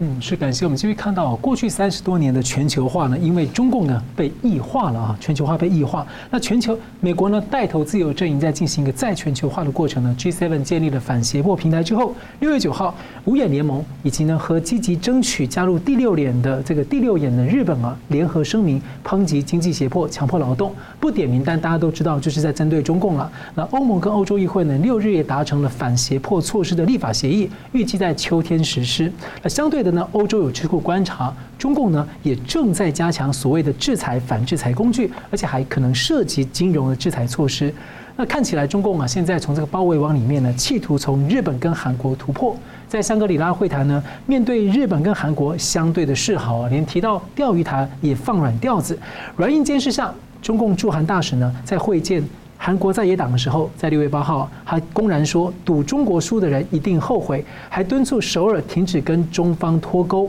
嗯，是感谢我们继续看到过去三十多年的全球化呢，因为中共呢被异化了啊，全球化被异化。那全球美国呢带头自由阵营在进行一个再全球化的过程呢，G7 建立了反胁迫平台之后，六月九号五眼联盟以及呢和积极争取加入第六眼的这个第六眼的日本啊联合声明抨击经济胁迫、强迫劳动，不点名，但大家都知道就是在针对中共了。那欧盟跟欧洲议会呢六日也达成了反胁迫措施的立法协议，预计在秋天实施。那相对的呢，欧洲有智库观察，中共呢也正在加强所谓的制裁、反制裁工具，而且还可能涉及金融的制裁措施。那看起来，中共啊现在从这个包围网里面呢，企图从日本跟韩国突破。在香格里拉会谈呢，面对日本跟韩国相对的示好啊，连提到钓鱼台也放软调子。软硬兼施下，中共驻韩大使呢在会见。韩国在野党的时候，在六月八号还公然说赌中国输的人一定后悔，还敦促首尔停止跟中方脱钩。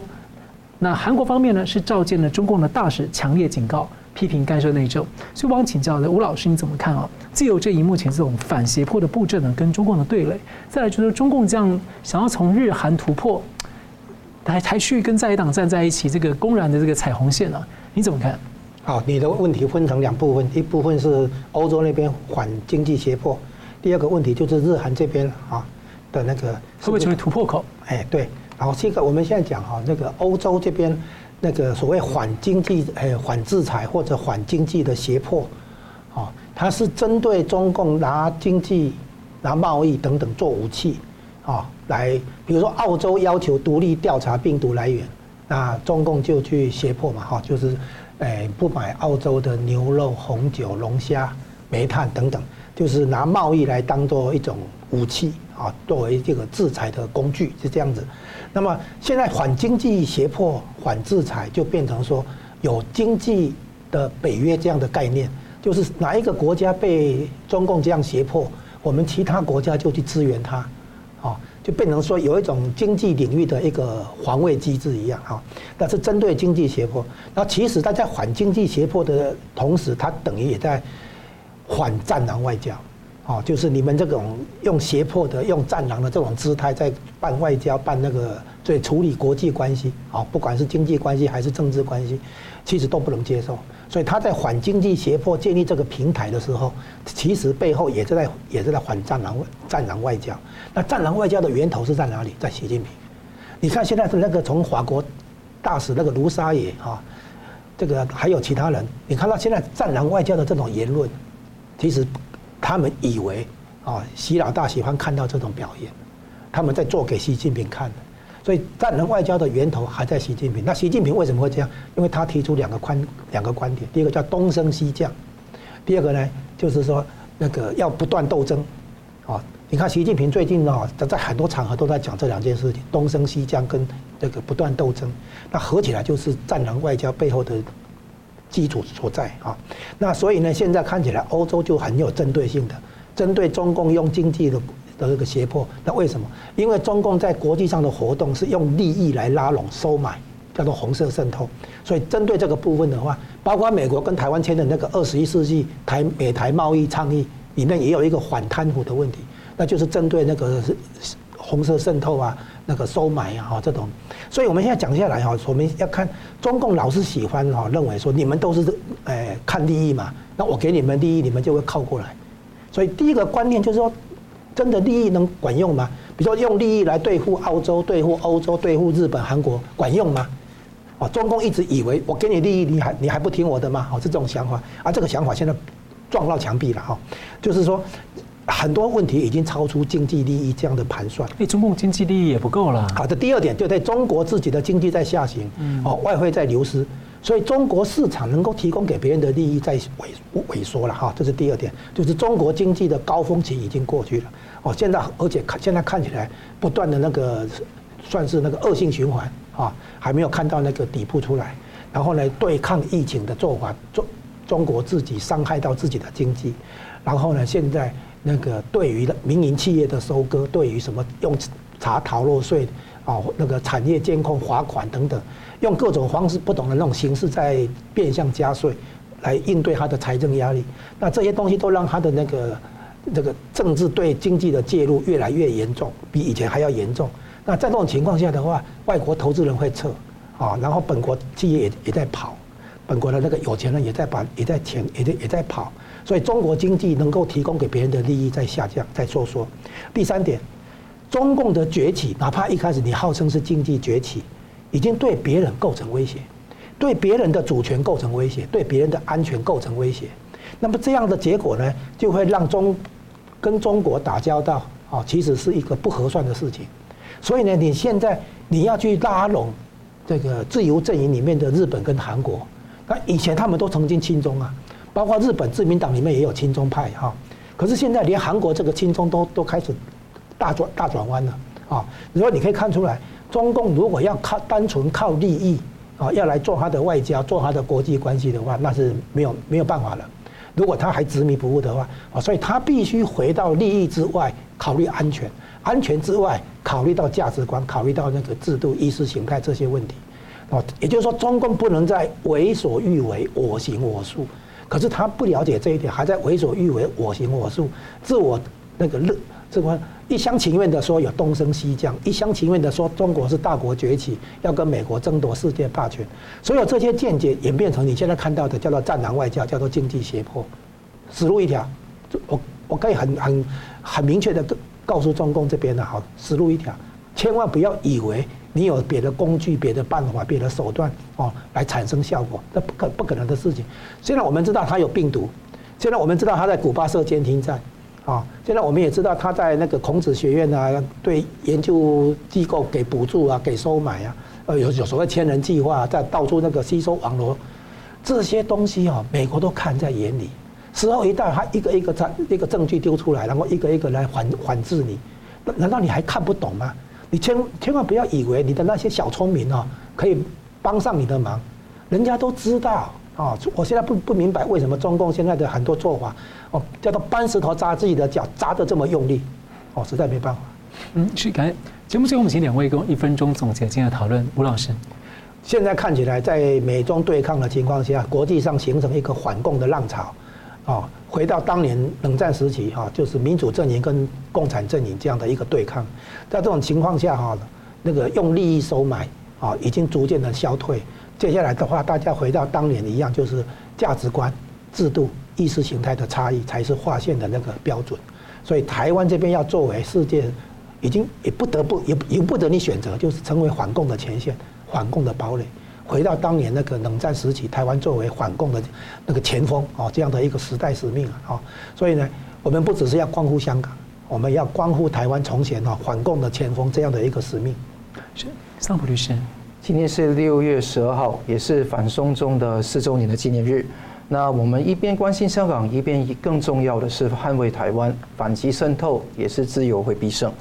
那韩国方面呢是召见了中共的大使，强烈警告，批评干涉内政。所以我想请教的吴老师，你怎么看啊？自由阵营目前这种反胁迫的布阵呢，跟中共的对垒，再来就是中共这样想要从日韩突破，还还去跟在野党站在一起，这个公然的这个踩红线呢、你怎么看？好，你的问题分成两部分，一部分是欧洲那边反经济胁迫，第二个问题就是日韩这边啊的那个会不会成为突破口？哎，对。然后这个我们现在讲哈，那个欧洲这边那个所谓反经济、哎反制裁或者反经济的胁迫，啊，它是针对中共拿经济、拿贸易等等做武器啊，来比如说澳洲要求独立调查病毒来源，那中共就去胁迫嘛，哈，就是。哎，不买澳洲的牛肉、红酒、龙虾、煤炭等等，就是拿贸易来当做一种武器啊，作为这个制裁的工具是这样子。那么现在反经济胁迫、反制裁就变成说有经济的北约这样的概念，就是哪一个国家被中共这样胁迫，我们其他国家就去支援他，就变成说有一种经济领域的一个防卫机制一样哈，那是针对经济胁迫。那其实他在反经济胁迫的同时，他等于也在反战狼外交，啊，就是你们这种用胁迫的、用战狼的这种姿态在办外交、办那个在处理国际关系，啊，不管是经济关系还是政治关系，其实都不能接受。所以他在反经济胁迫建立这个平台的时候，其实背后也是在也是在反战狼战狼外交。那战狼外交的源头是在哪里？在习近平。你看现在是那个从法国大使那个卢沙野啊，这个还有其他人，你看到现在战狼外交的这种言论，其实他们以为啊，习老大喜欢看到这种表演，他们在做给习近平看的。所以战狼外交的源头还在习近平。那习近平为什么会这样？因为他提出两个观两个观点，第一个叫东升西降，第二个呢就是说那个要不断斗争。啊，你看习近平最近啊，在在很多场合都在讲这两件事情：东升西降跟这个不断斗争。那合起来就是战狼外交背后的基础所在啊。那所以呢，现在看起来欧洲就很有针对性的，针对中共用经济的。的一个胁迫，那为什么？因为中共在国际上的活动是用利益来拉拢、收买，叫做红色渗透。所以针对这个部分的话，包括美国跟台湾签的那个二十一世纪台美台贸易倡议里面也有一个反贪腐的问题，那就是针对那个红色渗透啊、那个收买啊这种。所以我们现在讲下来哈，我们要看中共老是喜欢哈认为说你们都是诶看利益嘛，那我给你们利益，你们就会靠过来。所以第一个观念就是说。真的利益能管用吗？比如说用利益来对付澳洲、对付欧洲、对付日本、韩国，管用吗？哦，中共一直以为我给你利益，你还你还不听我的吗？哦，是这种想法。而这个想法现在撞到墙壁了哈，就是说很多问题已经超出经济利益这样的盘算。哎，中共经济利益也不够了。好的，第二点就在中国自己的经济在下行，哦，外汇在流失。所以中国市场能够提供给别人的利益在萎萎缩了哈，这是第二点，就是中国经济的高峰期已经过去了哦，现在而且看现在看起来不断的那个算是那个恶性循环啊，还没有看到那个底部出来，然后呢，对抗疫情的做法中中国自己伤害到自己的经济，然后呢，现在那个对于民营企业的收割，对于什么用查逃漏税啊，那个产业监控罚款等等。用各种方式、不同的那种形式在变相加税，来应对他的财政压力。那这些东西都让他的那个这个政治对经济的介入越来越严重，比以前还要严重。那在这种情况下的话，外国投资人会撤啊，然后本国企业也也在跑，本国的那个有钱人也在把也在钱也在也在跑，所以中国经济能够提供给别人的利益在下降，在收缩。第三点，中共的崛起，哪怕一开始你号称是经济崛起。已经对别人构成威胁，对别人的主权构成威胁，对别人的安全构成威胁。那么这样的结果呢，就会让中跟中国打交道啊，其实是一个不合算的事情。所以呢，你现在你要去拉拢这个自由阵营里面的日本跟韩国，那以前他们都曾经亲中啊，包括日本自民党里面也有亲中派哈。可是现在连韩国这个亲中都都开始大转大转弯了啊。然后你可以看出来。中共如果要靠单纯靠利益啊，要来做他的外交、做他的国际关系的话，那是没有没有办法了。如果他还执迷不悟的话啊，所以他必须回到利益之外考虑安全，安全之外考虑到价值观，考虑到那个制度、意识形态这些问题。啊，也就是说，中共不能再为所欲为、我行我素。可是他不了解这一点，还在为所欲为、我行我素，自我那个乐这个。一厢情愿的说有东升西降，一厢情愿的说中国是大国崛起，要跟美国争夺世界霸权，所有这些见解演变成你现在看到的叫做战狼外交，叫做经济胁迫，死路一条。我我可以很很很明确的告诉中共这边的好，死路一条，千万不要以为你有别的工具、别的办法、别的手段哦来产生效果，那不可不可能的事情。虽然我们知道它有病毒，虽然我们知道它在古巴设监听站。啊，现在我们也知道他在那个孔子学院啊，对研究机构给补助啊，给收买啊，呃，有有所谓千人计划，在到处那个吸收网络，这些东西啊，美国都看在眼里。时候一到，他一个一个在一个证据丢出来，然后一个一个来反反制你，难道你还看不懂吗？你千千万不要以为你的那些小聪明啊，可以帮上你的忙，人家都知道。啊，我现在不不明白为什么中共现在的很多做法，哦，叫做搬石头砸自己的脚，砸得这么用力，哦，实在没办法。嗯，是感节目最后我们请两位用一分钟总结今天的讨论。吴老师，现在看起来在美中对抗的情况下，国际上形成一个反共的浪潮，啊，回到当年冷战时期哈，就是民主阵营跟共产阵营这样的一个对抗，在这种情况下哈，那个用利益收买啊，已经逐渐的消退。接下来的话，大家回到当年一样，就是价值观、制度、意识形态的差异才是划线的那个标准。所以台湾这边要作为世界，已经也不得不也由不得你选择，就是成为反共的前线、反共的堡垒。回到当年那个冷战时期，台湾作为反共的那个前锋啊，这样的一个时代使命啊。所以呢，我们不只是要关乎香港，我们要关乎台湾从前啊反共的前锋这样的一个使命。是桑普律师，今天是六月十二号，也是反送中的四周年的纪念日。那我们一边关心香港，一边更重要的是捍卫台湾，反击渗透，也是自由会必胜。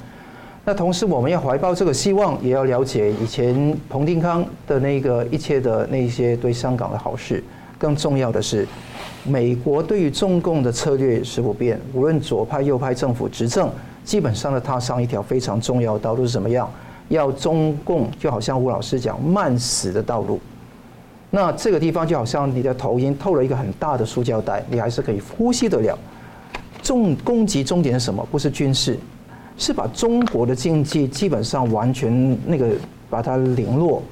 那同时，我们要怀抱这个希望，也要了解以前彭定康的那个一切的那些对香港的好事。更重要的是，美国对于中共的策略是不变，无论左派右派政府执政，基本上的踏上一条非常重要的道路是什么样？要中共就好像吴老师讲慢死的道路。那这个地方就好像你的头已经透了一个很大的塑胶袋，你还是可以呼吸得了。重攻击重点是什么？不是军事。是把中国的经济基本上完全那个把它零落，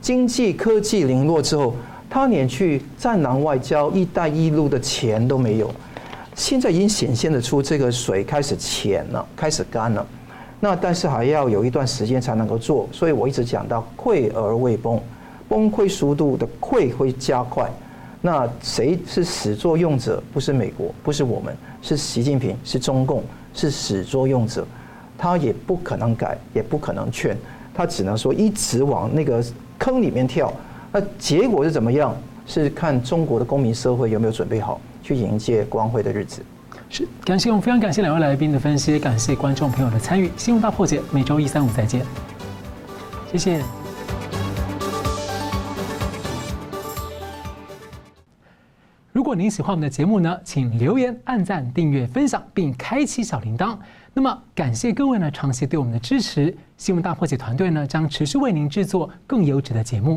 经济科技零落之后，他连去战狼外交、一带一路的钱都没有。现在已经显现得出这个水开始浅了，开始干了。那但是还要有一段时间才能够做，所以我一直讲到溃而未崩，崩溃速度的溃会加快。那谁是始作俑者？不是美国，不是我们，是习近平，是中共，是始作俑者。他也不可能改，也不可能劝，他只能说一直往那个坑里面跳。那结果是怎么样？是看中国的公民社会有没有准备好去迎接光辉的日子。是，感谢我们非常感谢两位来宾的分析，感谢观众朋友的参与。新闻大破解每周一、三、五再见，谢谢。如果您喜欢我们的节目呢，请留言、按赞、订阅、分享，并开启小铃铛。那么，感谢各位呢长期对我们的支持。新闻大破解团队呢将持续为您制作更优质的节目。